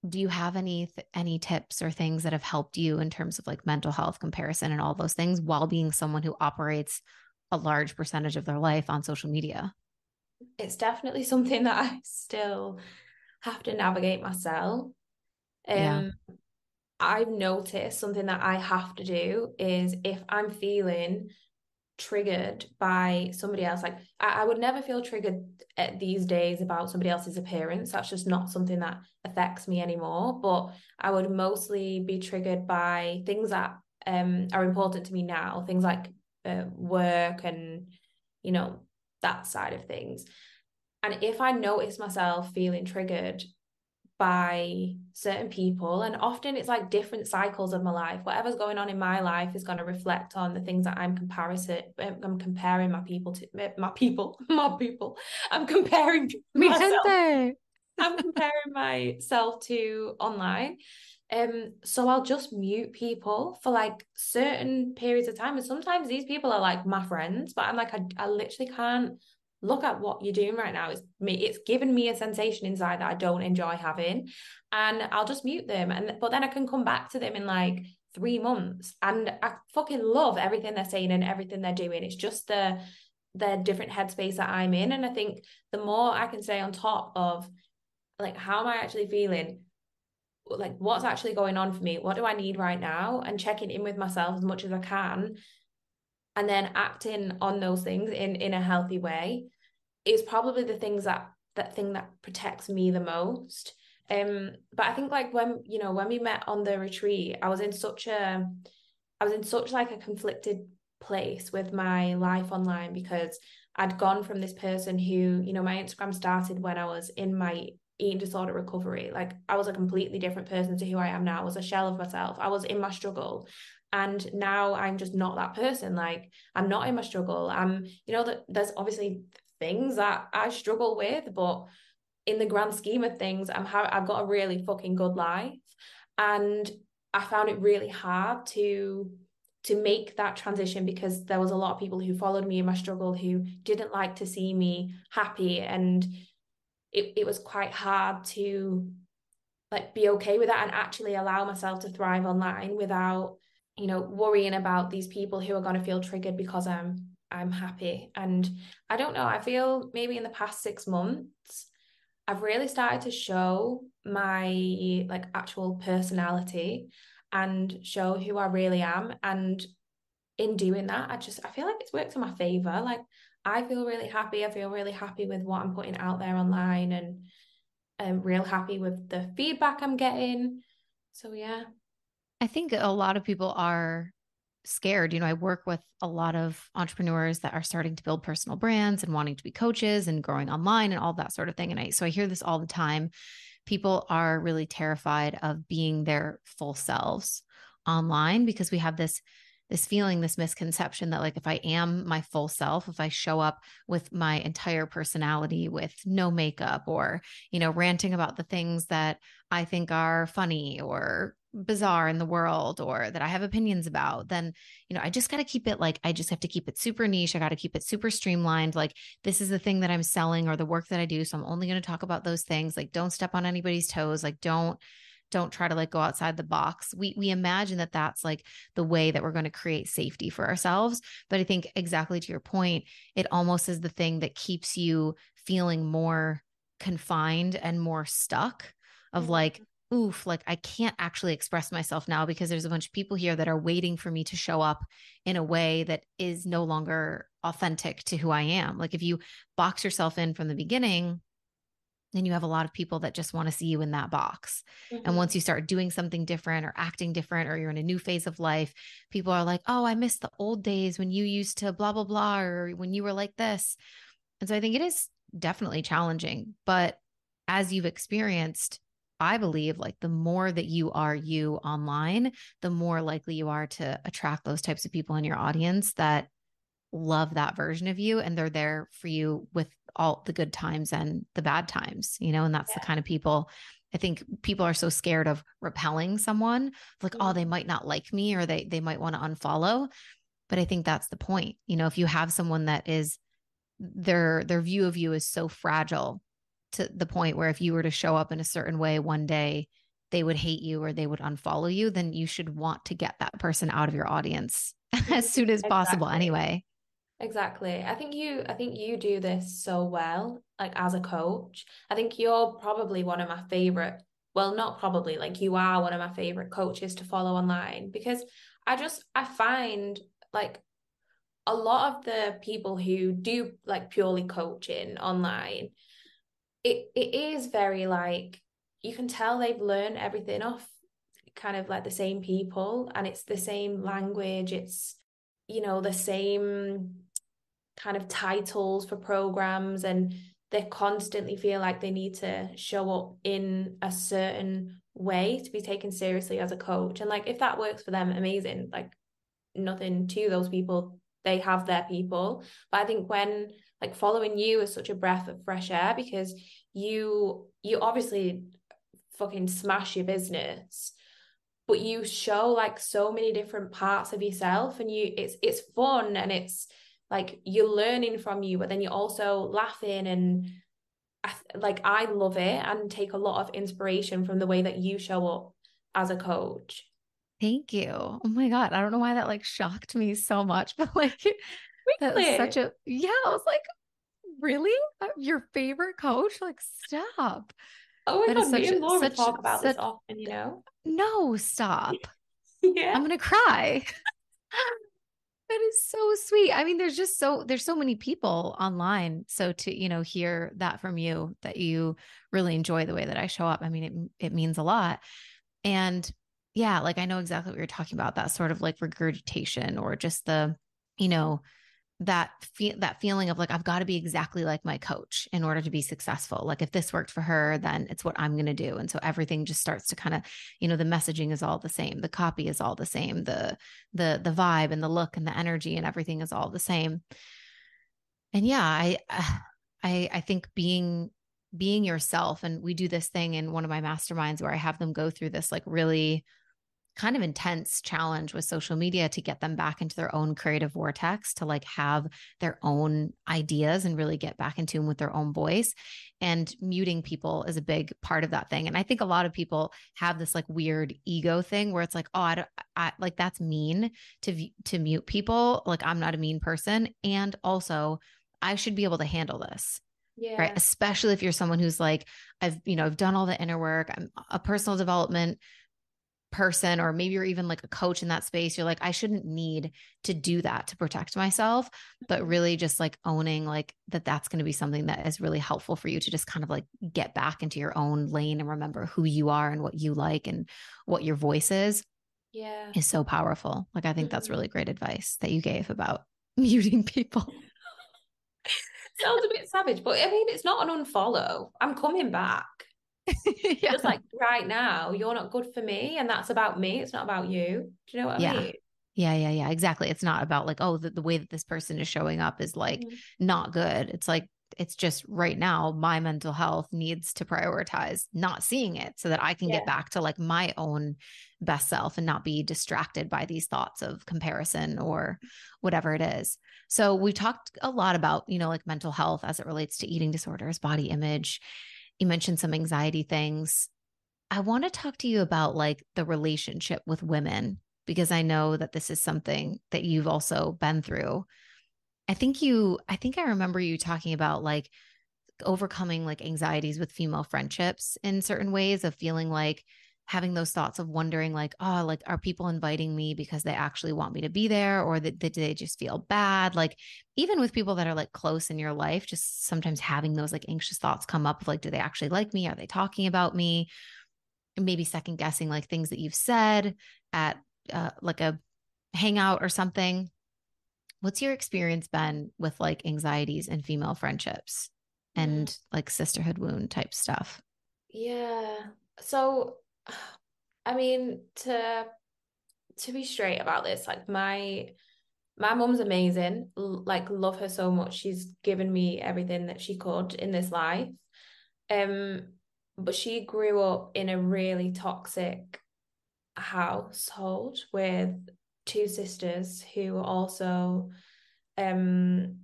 do you have any any tips or things that have helped you in terms of like mental health comparison and all those things while being someone who operates a large percentage of their life on social media it's definitely something that i still have to navigate myself um yeah. i've noticed something that i have to do is if i'm feeling triggered by somebody else. Like I, I, would never feel triggered at these days about somebody else's appearance. That's just not something that affects me anymore. But I would mostly be triggered by things that um are important to me now, things like uh, work and you know that side of things. And if I notice myself feeling triggered by certain people and often it's like different cycles of my life. Whatever's going on in my life is going to reflect on the things that i'm comparison i'm comparing my people to my people my people. I'm comparing myself. i'm comparing myself to online. Um so i'll just mute people for like certain periods of time and sometimes these people are like my friends but i'm like i, I literally can't look at what you're doing right now. It's me, it's given me a sensation inside that I don't enjoy having. And I'll just mute them. And but then I can come back to them in like three months. And I fucking love everything they're saying and everything they're doing. It's just the the different headspace that I'm in. And I think the more I can stay on top of like how am I actually feeling? Like what's actually going on for me? What do I need right now? And checking in with myself as much as I can and then acting on those things in in a healthy way is probably the things that that thing that protects me the most. Um but i think like when you know when we met on the retreat i was in such a i was in such like a conflicted place with my life online because i'd gone from this person who you know my instagram started when i was in my eating disorder recovery. Like i was a completely different person to who i am now. I was a shell of myself. I was in my struggle and now i'm just not that person like i'm not in my struggle. I'm you know that there's obviously things that i struggle with but in the grand scheme of things i'm ha- i've got a really fucking good life. And i found it really hard to to make that transition because there was a lot of people who followed me in my struggle who didn't like to see me happy. And it, it was quite hard to like be okay with that and actually allow myself to thrive online without you know worrying about these people who are going to feel triggered because i'm i'm happy. And i don't know i feel maybe in the past 6 months i've really started to show my like actual personality and show who i really am. And in doing that i just i feel like it's worked in my favor. Like i feel really happy. I feel really happy with what i'm putting out there online and i'm real happy with the feedback i'm getting. So yeah I think a lot of people are scared. You know, I work with a lot of entrepreneurs that are starting to build personal brands and wanting to be coaches and growing online and all that sort of thing. And I, so I hear this all the time. People are really terrified of being their full selves online because we have this this feeling, this misconception that like if I am my full self, if I show up with my entire personality with no makeup or, you know, ranting about the things that I think are funny or bizarre in the world or that I have opinions about, then, you know, I just got to keep it like, I just have to keep it super niche. I got to keep it super streamlined. Like, this is the thing that I'm selling or the work that I do. So I'm only going to talk about those things. Like, don't step on anybody's toes. Like, don't, don't try to like go outside the box. We we imagine that that's like the way that we're going to create safety for ourselves, but I think exactly to your point, it almost is the thing that keeps you feeling more confined and more stuck of mm-hmm. like oof, like I can't actually express myself now because there's a bunch of people here that are waiting for me to show up in a way that is no longer authentic to who I am. Like if you box yourself in from the beginning, then you have a lot of people that just want to see you in that box. Mm-hmm. And once you start doing something different or acting different, or you're in a new phase of life, people are like, oh, I miss the old days when you used to blah, blah, blah, or when you were like this. And so I think it is definitely challenging. But as you've experienced, I believe like the more that you are you online, the more likely you are to attract those types of people in your audience that love that version of you and they're there for you with all the good times and the bad times, you know, and that's yeah. the kind of people I think people are so scared of repelling someone, like, mm-hmm. oh, they might not like me or they they might want to unfollow. But I think that's the point. You know, if you have someone that is their their view of you is so fragile to the point where if you were to show up in a certain way one day, they would hate you or they would unfollow you, then you should want to get that person out of your audience as soon as possible anyway. Exactly. I think you I think you do this so well like as a coach. I think you're probably one of my favorite well not probably like you are one of my favorite coaches to follow online because I just I find like a lot of the people who do like purely coaching online it it is very like you can tell they've learned everything off kind of like the same people and it's the same language it's you know the same kind of titles for programs and they constantly feel like they need to show up in a certain way to be taken seriously as a coach and like if that works for them amazing like nothing to those people they have their people. But i think when like following you is such a breath of fresh air because you you obviously fucking smash your business but you show like so many different parts of yourself and you it's it's fun and it's like you're learning from you but then you're also laughing and like I love it and take a lot of inspiration from the way that you show up as a coach. Thank you. Oh my god, I don't know why that like shocked me so much, but like that was such a yeah. I was like, really? Uh, your favorite coach? Like, stop. Oh my that god, me and Laura such, talk about such, this often. You know? No, stop. yeah, I'm gonna cry. that is so sweet. I mean, there's just so there's so many people online. So to you know hear that from you that you really enjoy the way that I show up. I mean, it it means a lot. And yeah, like I know exactly what you're talking about. That sort of like regurgitation or just the you know that fe- that feeling of like I've got to be exactly like my coach in order to be successful. Like if this worked for her, then it's what I'm going to do. And so everything just starts to kind of, you know, the messaging is all the same, the copy is all the same, the the the vibe and the look and the energy and everything is all the same. And yeah, I uh, I I think being being yourself and we do this thing in one of my masterminds where I have them go through this like really kind of intense challenge with social media to get them back into their own creative vortex to like have their own ideas and really get back in tune with their own voice and muting people is a big part of that thing and i think a lot of people have this like weird ego thing where it's like oh i don't I, like that's mean to to mute people like i'm not a mean person and also i should be able to handle this yeah. Right. Especially if you're someone who's like, I've, you know, I've done all the inner work. I'm a personal development person or maybe you're even like a coach in that space you're like I shouldn't need to do that to protect myself but really just like owning like that that's going to be something that is really helpful for you to just kind of like get back into your own lane and remember who you are and what you like and what your voice is yeah. is so powerful. Like I think mm-hmm. that's really great advice that you gave about muting people. Sounds a bit savage but I mean it's not an unfollow. I'm coming back yeah. Just like right now, you're not good for me, and that's about me. It's not about you. Do you know what I yeah. mean? Yeah, yeah, yeah, exactly. It's not about like, oh, the, the way that this person is showing up is like mm-hmm. not good. It's like, it's just right now, my mental health needs to prioritize not seeing it so that I can yeah. get back to like my own best self and not be distracted by these thoughts of comparison or whatever it is. So we talked a lot about, you know, like mental health as it relates to eating disorders, body image. You mentioned some anxiety things. I want to talk to you about like the relationship with women because I know that this is something that you've also been through. I think you, I think I remember you talking about like overcoming like anxieties with female friendships in certain ways of feeling like having those thoughts of wondering like oh like are people inviting me because they actually want me to be there or that, that they just feel bad? Like even with people that are like close in your life just sometimes having those like anxious thoughts come up of like do they actually like me? Are they talking about me? Maybe second guessing like things that you've said at uh, like a hangout or something. What's your experience been with like anxieties and female friendships and mm. like sisterhood wound type stuff? Yeah. So i mean to to be straight about this like my my mom's amazing. Like love her so much. She's given me everything that she could in this life. Um but she grew up in a really toxic household with two sisters who also um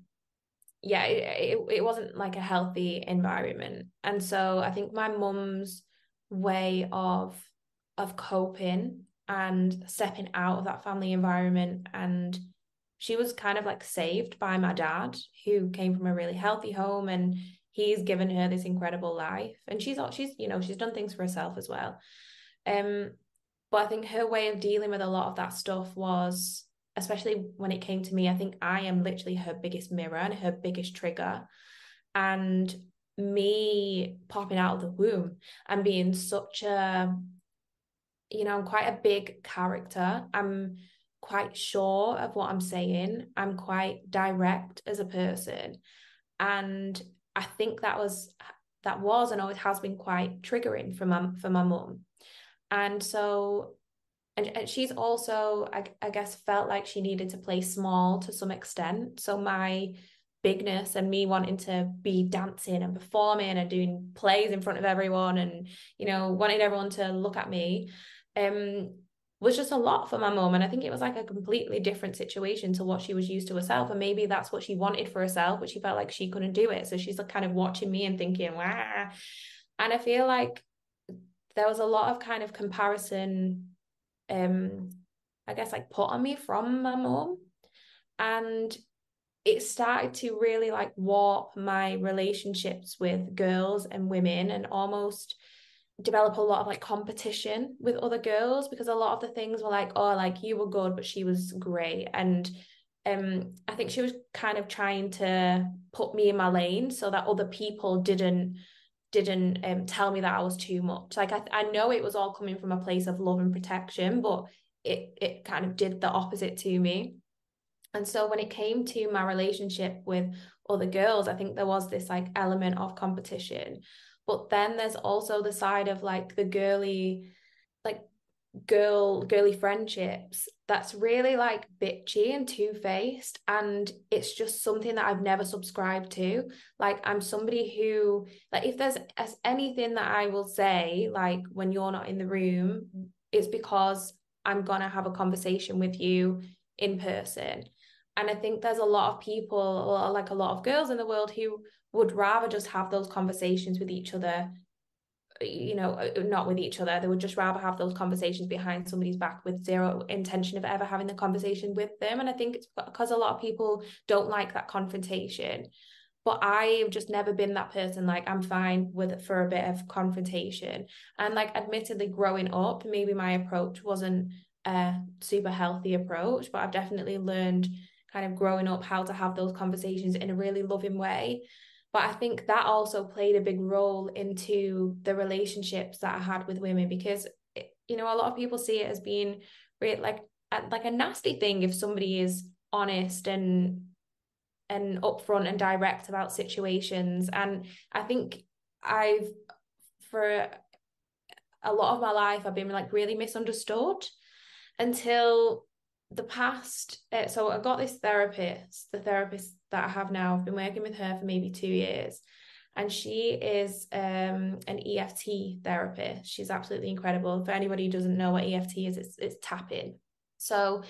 yeah it, it, it wasn't like a healthy environment. And so i think my mum's way of of coping and stepping out of that family environment. And she was kind of like saved by my dad who came from a really healthy home and he's given her this incredible life. And she's she's you know she's done things for herself as well. Um but I think her way of dealing with a lot of that stuff was, especially when it came to me, I think I am literally her biggest mirror and her biggest trigger. And me popping out of the womb and being such a, you know, I'm quite a big character. I'm quite sure of what I'm saying. I'm quite direct as a person. And I think that was that was and always has been quite triggering for my for my mum and so and, and she's also I, I guess felt like she needed to play small to some extent so my bigness and me wanting to be dancing and performing and doing plays in front of everyone and you know wanting everyone to look at me um was just a lot for my mom and i think it was like a completely different situation to what she was used to herself. And maybe that's what she wanted for herself but she felt like she couldn't do it. So she's like kind of watching me and thinking wow and i feel like there was a lot of kind of comparison um i guess like put on me from my mom and it started to really like warp my relationships with girls and women and almost develop a lot of like competition with other girls because a lot of the things were like oh like you were good but she was great and um i think she was kind of trying to put me in my lane so that other people didn't didn't um, tell me that I was too much. Like I, I know it was all coming from a place of love and protection, but it it kind of did the opposite to me. And so when it came to my relationship with other girls, I think there was this like element of competition. But then there's also the side of like the girly, like girl girly friendships that's really like bitchy and two-faced. And it's just something that I've never subscribed to. Like I'm somebody who like if there's anything that I will say like when you're not in the room it's because I'm going to have a conversation with you in person and I think there's a lot of people or like a lot of girls in the world who would rather just have those conversations with each other you know, uh, not with each other. They would just rather have those conversations behind somebody's back with zero intention of ever having the conversation with them. And I think it's because a lot of people don't like that confrontation. But I've just never been that person. Like I'm fine with it for a bit of confrontation. And like admittedly growing up, maybe my approach wasn't a super healthy approach, but I've definitely learned kind of growing up how to have those conversations in a really loving way. But I think that also played a big role into the relationships that I had with women because you know a lot of people see it as being like like a nasty thing if somebody is honest and and upfront and direct about situations. And I think I've for a lot of my life I've been like really misunderstood until the past, uh, so I got this therapist, the therapist that I have now, I've been working with her for maybe two years. And she is um, an EFT therapist. She's absolutely incredible. For anybody who doesn't know what EFT is, it's, it's tapping. So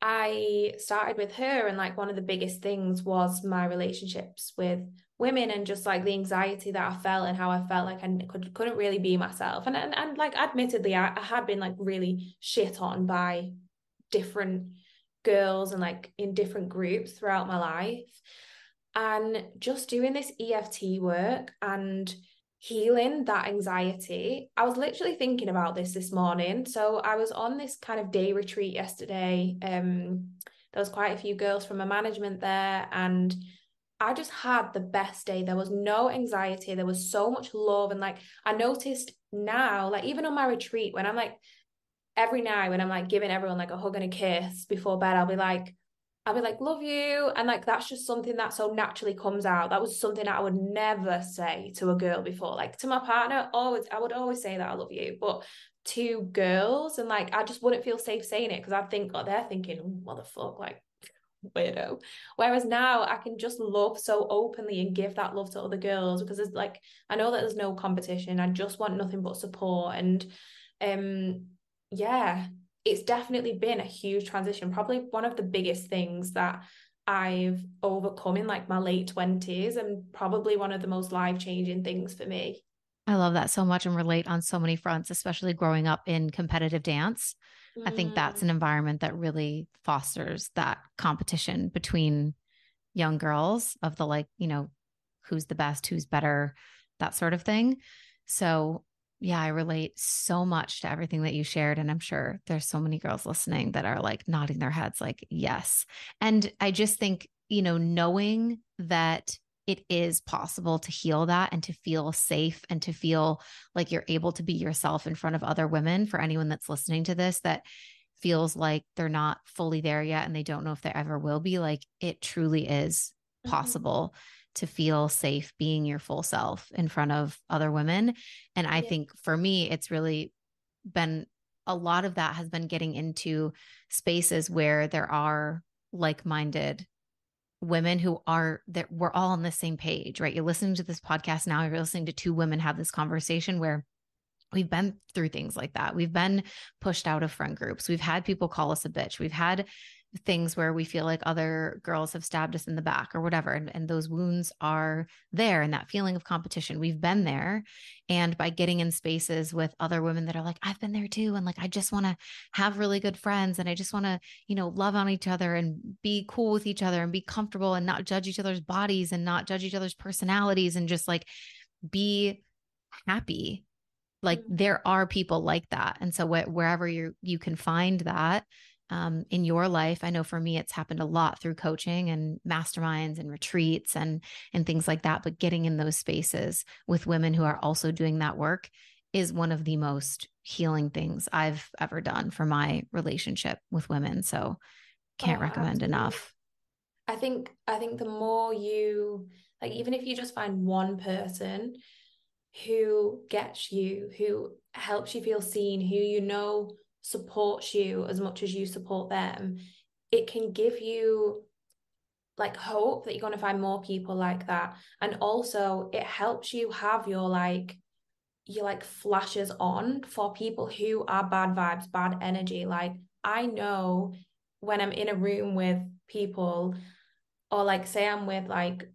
I started with her, and like one of the biggest things was my relationships with women and just like the anxiety that I felt and how I felt like I could, couldn't really be myself. And, and, and like, admittedly, I, I had been like really shit on by different girls and like in different groups throughout my life. And just doing this EFT work and healing that anxiety. I was literally thinking about this this morning. So I was on this kind of day retreat yesterday. Um, there was quite a few girls from my management there, and I just had the best day. There was no anxiety. There was so much love, and like I noticed now, like even on my retreat, when I'm like every night when I'm like giving everyone like a hug and a kiss before bed, I'll be like, I'll be like, love you. And like that's just something that so naturally comes out. That was something I would never say to a girl before. Like to my partner, always I would always say that I love you. But to girls, and like I just wouldn't feel safe saying it because I think oh, they're thinking, what the fuck, like weirdo. Whereas now I can just love so openly and give that love to other girls because it's like I know that there's no competition. I just want nothing but support. And um yeah, it's definitely been a huge transition, probably one of the biggest things that I've overcome in like my late 20s and probably one of the most life changing things for me. I love that so much and relate on so many fronts, especially growing up in competitive dance. Mm. I think that's mm. an environment that really fosters that competition between young girls of the like, you know, who's the best, who's better, that sort of thing. So yeah, I relate so much to everything that you shared. And I'm sure there's so many girls listening that are like nodding their heads, like, yes. And I just think, you know, knowing that it is possible to heal that and to feel safe and to feel like you're able to be yourself in front of other women for anyone that's listening to this that feels like they're not fully there yet and they don't know if they ever will be like it truly is mm-hmm. possible to feel safe being your full self in front of other women. And I yeah. think for me, it's really been a lot of that has been getting into spaces where there are like minded women who are that we're all on the same page, right? You're listening to this podcast now, you're listening to two women have this conversation where we've been through things like that. We've been pushed out of friend groups. We've had people call us a bitch. We've had things where we feel like other girls have stabbed us in the back or whatever. And, and those wounds are there and that feeling of competition. We've been there. And by getting in spaces with other women that are like, I've been there too. And like, I just want to have really good friends and I just want to, you know, love on each other and be cool with each other and be comfortable and not judge each other's bodies and not judge each other's personalities and just like be happy like mm-hmm. there are people like that and so wh- wherever you you can find that um, in your life. I know for me, it's happened a lot through coaching and masterminds and retreats and and things like that. But getting in those spaces with women who are also doing that work is one of the most healing things I've ever done for my relationship with women. So can't oh, recommend absolutely. enough. I think I think the more you like, even if you just find one person who gets you, who helps you feel seen, who you know supports you as much as you support them, it can give you like hope that you're going to find more people like that. And also, it helps you have your like, your like flashes on for people who are bad vibes, bad energy. Like, I know when I'm in a room with people, or like, say I'm with like,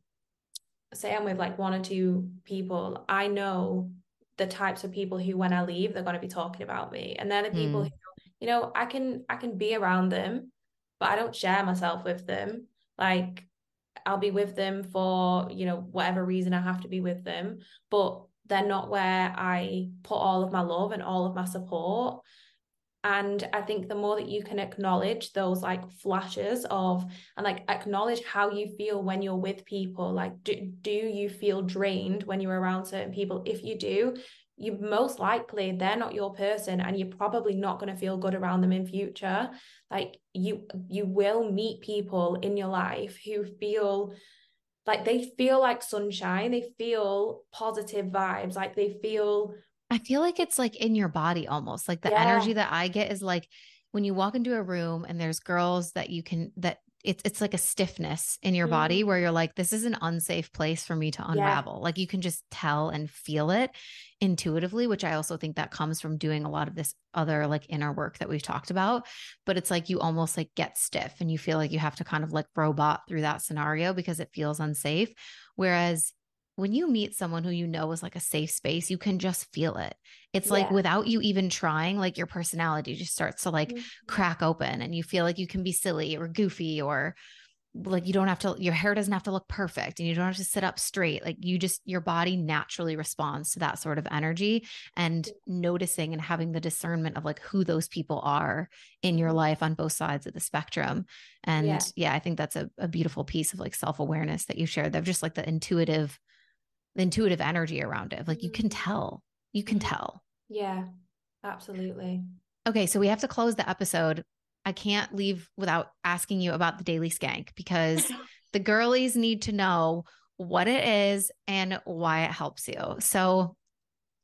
say I'm with like one or two people, I know the types of people who when I leave they're going to be talking about me. And they're the people mm. who you know I can I can be around them but I don't share myself with them. Like I'll be with them for you know whatever reason I have to be with them but they're not where I put all of my love and all of my support and i think the more that you can acknowledge those like flashes of and like acknowledge how you feel when you're with people like do, do you feel drained when you're around certain people? If you do you most likely they're not your person and you're probably not going to feel good around them in future. Like you you will meet people in your life who feel like they feel like sunshine they feel positive vibes like they feel I feel like it's like in your body almost. Like the yeah. energy that I get is like when you walk into a room and there's girls that you can that it's it's like a stiffness in your body Mm. where you're like this is an unsafe place for me to unravel like you can just tell and feel it intuitively which i also think that comes from doing a lot of this other like inner work that we've talked about but it's like you almost like get stiff and you feel like you have to kind of like robot through that scenario because it feels unsafe whereas when you meet someone who you know is like a safe space you can just feel it it's like Yeah. without you even trying like your personality just starts to like Mhm. crack open and you feel like you can be silly or goofy or like you don't have to your hair doesn't have to look perfect and you don't have to sit up straight like you just your body naturally responds to that sort of energy and noticing and having the discernment of like who those people are in your life on both sides of the spectrum and yeah, Yeah. i think that's a, a beautiful piece of like self-awareness that you shared of just like the intuitive the intuitive energy around it like you can Mhm. tell you can tell Yeah, absolutely. Okay, so we have to close the episode. I can't leave without asking you about the daily skank because the girlies need to know what it is and why it helps you. So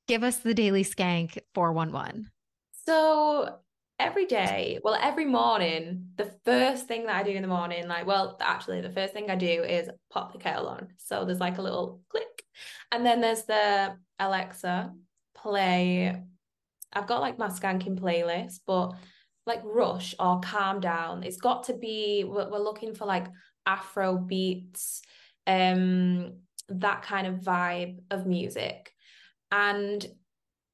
give us the daily skank 411. So every day, well, every morning, the first thing that I do in the morning, like, well, actually, the first thing I do is pop the kettle on. So there's like a little click, and then there's the Alexa play. I've got like my skanking playlist, but like Rush or Calm Down, it's got to be. We're, we're looking for like Afro beats, um, that kind of vibe of music, and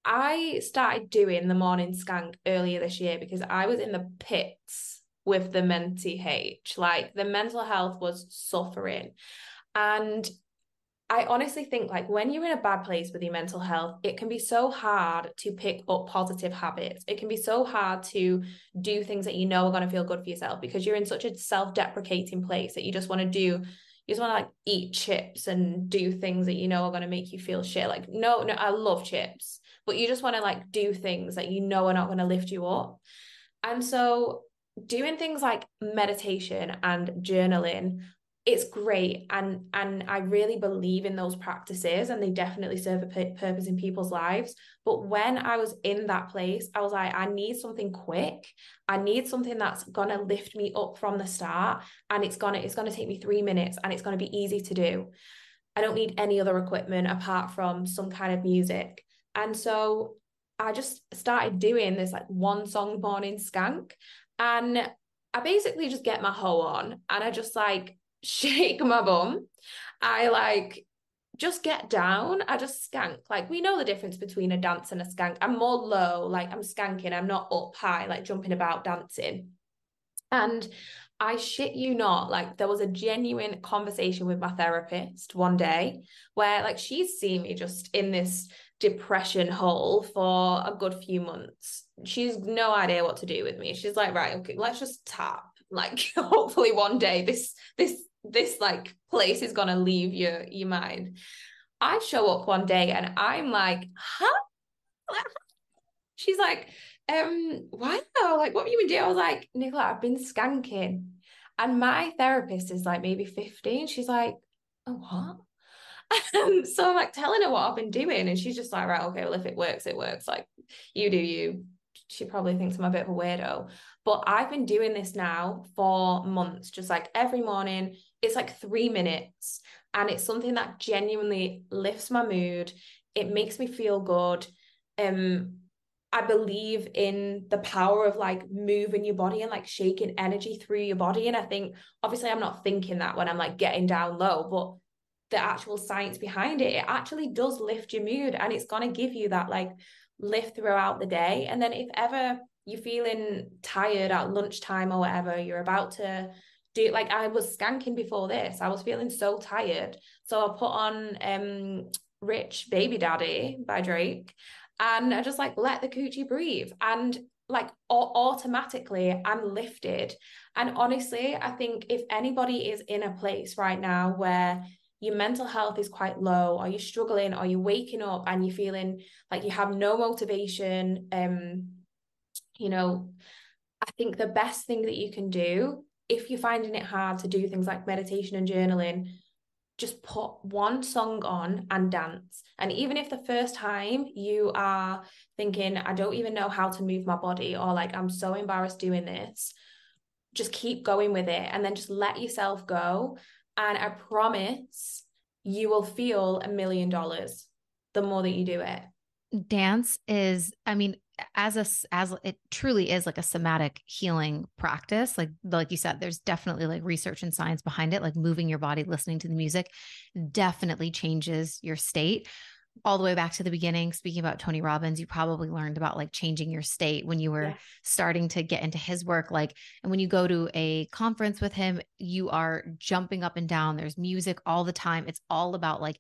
I started doing the morning skank earlier this year because I was in the pits with the Menti H. Like the mental health was suffering. And I honestly think like when you're in a bad place with your mental health, it can be so hard to pick up positive habits. It can be so hard to do things that you know are going to feel good for yourself because you're in such a self-deprecating place that you just want to do you just want to like eat chips and do things that you know are going to make you feel shit. Like no, no, I love chips but you just want to like do things that you know are not going to lift you up. And so doing things like meditation and journaling it's great and and I really believe in those practices and they definitely serve a p- purpose in people's lives. But when I was in that place I was like I need something quick. I need something that's going to lift me up from the start and it's going to it's going to take me 3 minutes and it's going to be easy to do. I don't need any other equipment apart from some kind of music and so I just started doing this like one song morning skank. And I basically just get my hoe on and I just like shake my bum. I like just get down. I just skank. Like we know the difference between a dance and a skank. I'm more low, like I'm skanking. I'm not up high, like jumping about dancing. And I shit you not, like there was a genuine conversation with my therapist one day where like she's seen me just in this depression hole for a good few months. She's no idea what to do with me. She's like, right, okay, let's just tap. Like hopefully one day this this this like place is gonna leave your your mind. I show up one day and I'm like, huh? She's like, um, wow, like what have you been doing? I was like, Nicola, I've been skanking. And my therapist is like maybe 15. She's like, oh, what? so I'm like telling her what I've been doing, and she's just like, right, okay, well, if it works, it works. Like, you do you. She probably thinks I'm a bit of a weirdo. But I've been doing this now for months, just like every morning. It's like three minutes, and it's something that genuinely lifts my mood. It makes me feel good. Um, I believe in the power of like moving your body and like shaking energy through your body. And I think obviously I'm not thinking that when I'm like getting down low, but the actual science behind it, it actually does lift your mood and it's going to give you that like lift throughout the day. And then if ever you're feeling tired at lunchtime or whatever, you're about to do like I was skanking before this. I was feeling so tired. So I put on um Rich Baby Daddy by Drake and I just like let the coochie breathe. And like automatically I'm lifted. And honestly, I think if anybody is in a place right now where your mental health is quite low or you're struggling or you're waking up and you're feeling like you have no motivation um you know i think the best thing that you can do if you're finding it hard to do things like meditation and journaling just put one song on and dance. And even if the first time you are thinking, I don't even know how to move my body, or like, I'm so embarrassed doing this, just keep going with it and then just let yourself go. And I promise you will feel a million dollars the more that you do it. Dance is, I mean, as a as it truly is like a somatic healing practice. Like like you said there's definitely like research and science behind it. Like moving your body listening to the music definitely changes your state all the way back to the beginning speaking about Tony Robbins you probably learned about like changing your state when you were yeah. starting to get into his work like and when you go to a conference with him you are jumping up and down there's music all the time it's all about like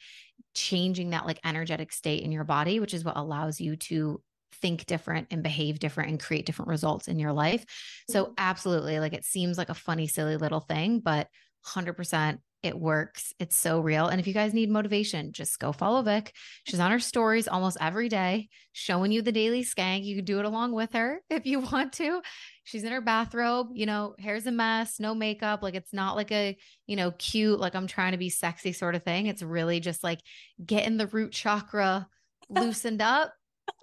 changing that like energetic state in your body which is what allows you to think different and behave different and create different results in your life. So, mm-hmm. absolutely, like it seems like a funny, silly little thing, but 100% it works. It's so real. And if you guys need motivation, just go follow Vic. She's on her stories almost every day, showing you the daily skank. You can do it along with her if you want to. She's in her bathrobe, you know, hair's a mess, no makeup. Like it's not like a, you know, cute, like I'm trying to be sexy sort of thing. It's really just like getting the root chakra loosened up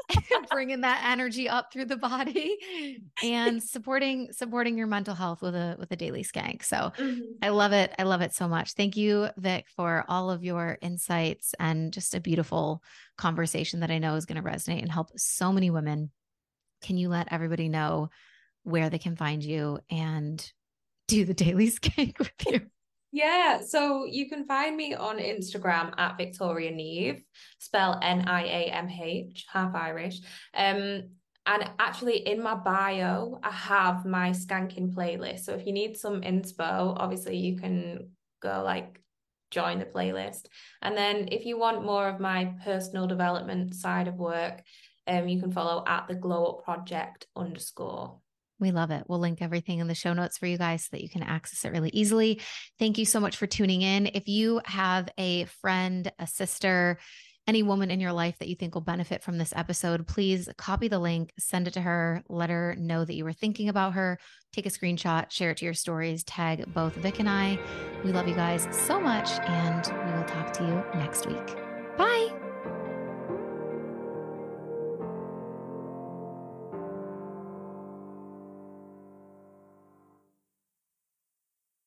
bringing that energy up through the body and supporting supporting your mental health with a with a daily skank. So mm-hmm. I love it. I love it so much. Thank you, Vic, for all of your insights and just a beautiful conversation that I know is going to resonate and help so many women. Can you let everybody know where they can find you and do the daily skank with you? Yeah, so you can find me on Instagram at Victoria Niamh, spell N I A M H, half Irish. Um, and actually, in my bio, I have my skanking playlist. So if you need some inspo, obviously you can go like join the playlist. And then if you want more of my personal development side of work, um, you can follow at the Glow Up Project underscore. We love it. We'll link everything in the show notes for you guys so that you can access it really easily. Thank you so much for tuning in. If you have a friend, a sister, any woman in your life that you think will benefit from this episode, please copy the link, send it to her, let her know that you were thinking about her, take a screenshot, share it to your stories, tag both Vic and I. We love you guys so much, and we will talk to you next week. Bye.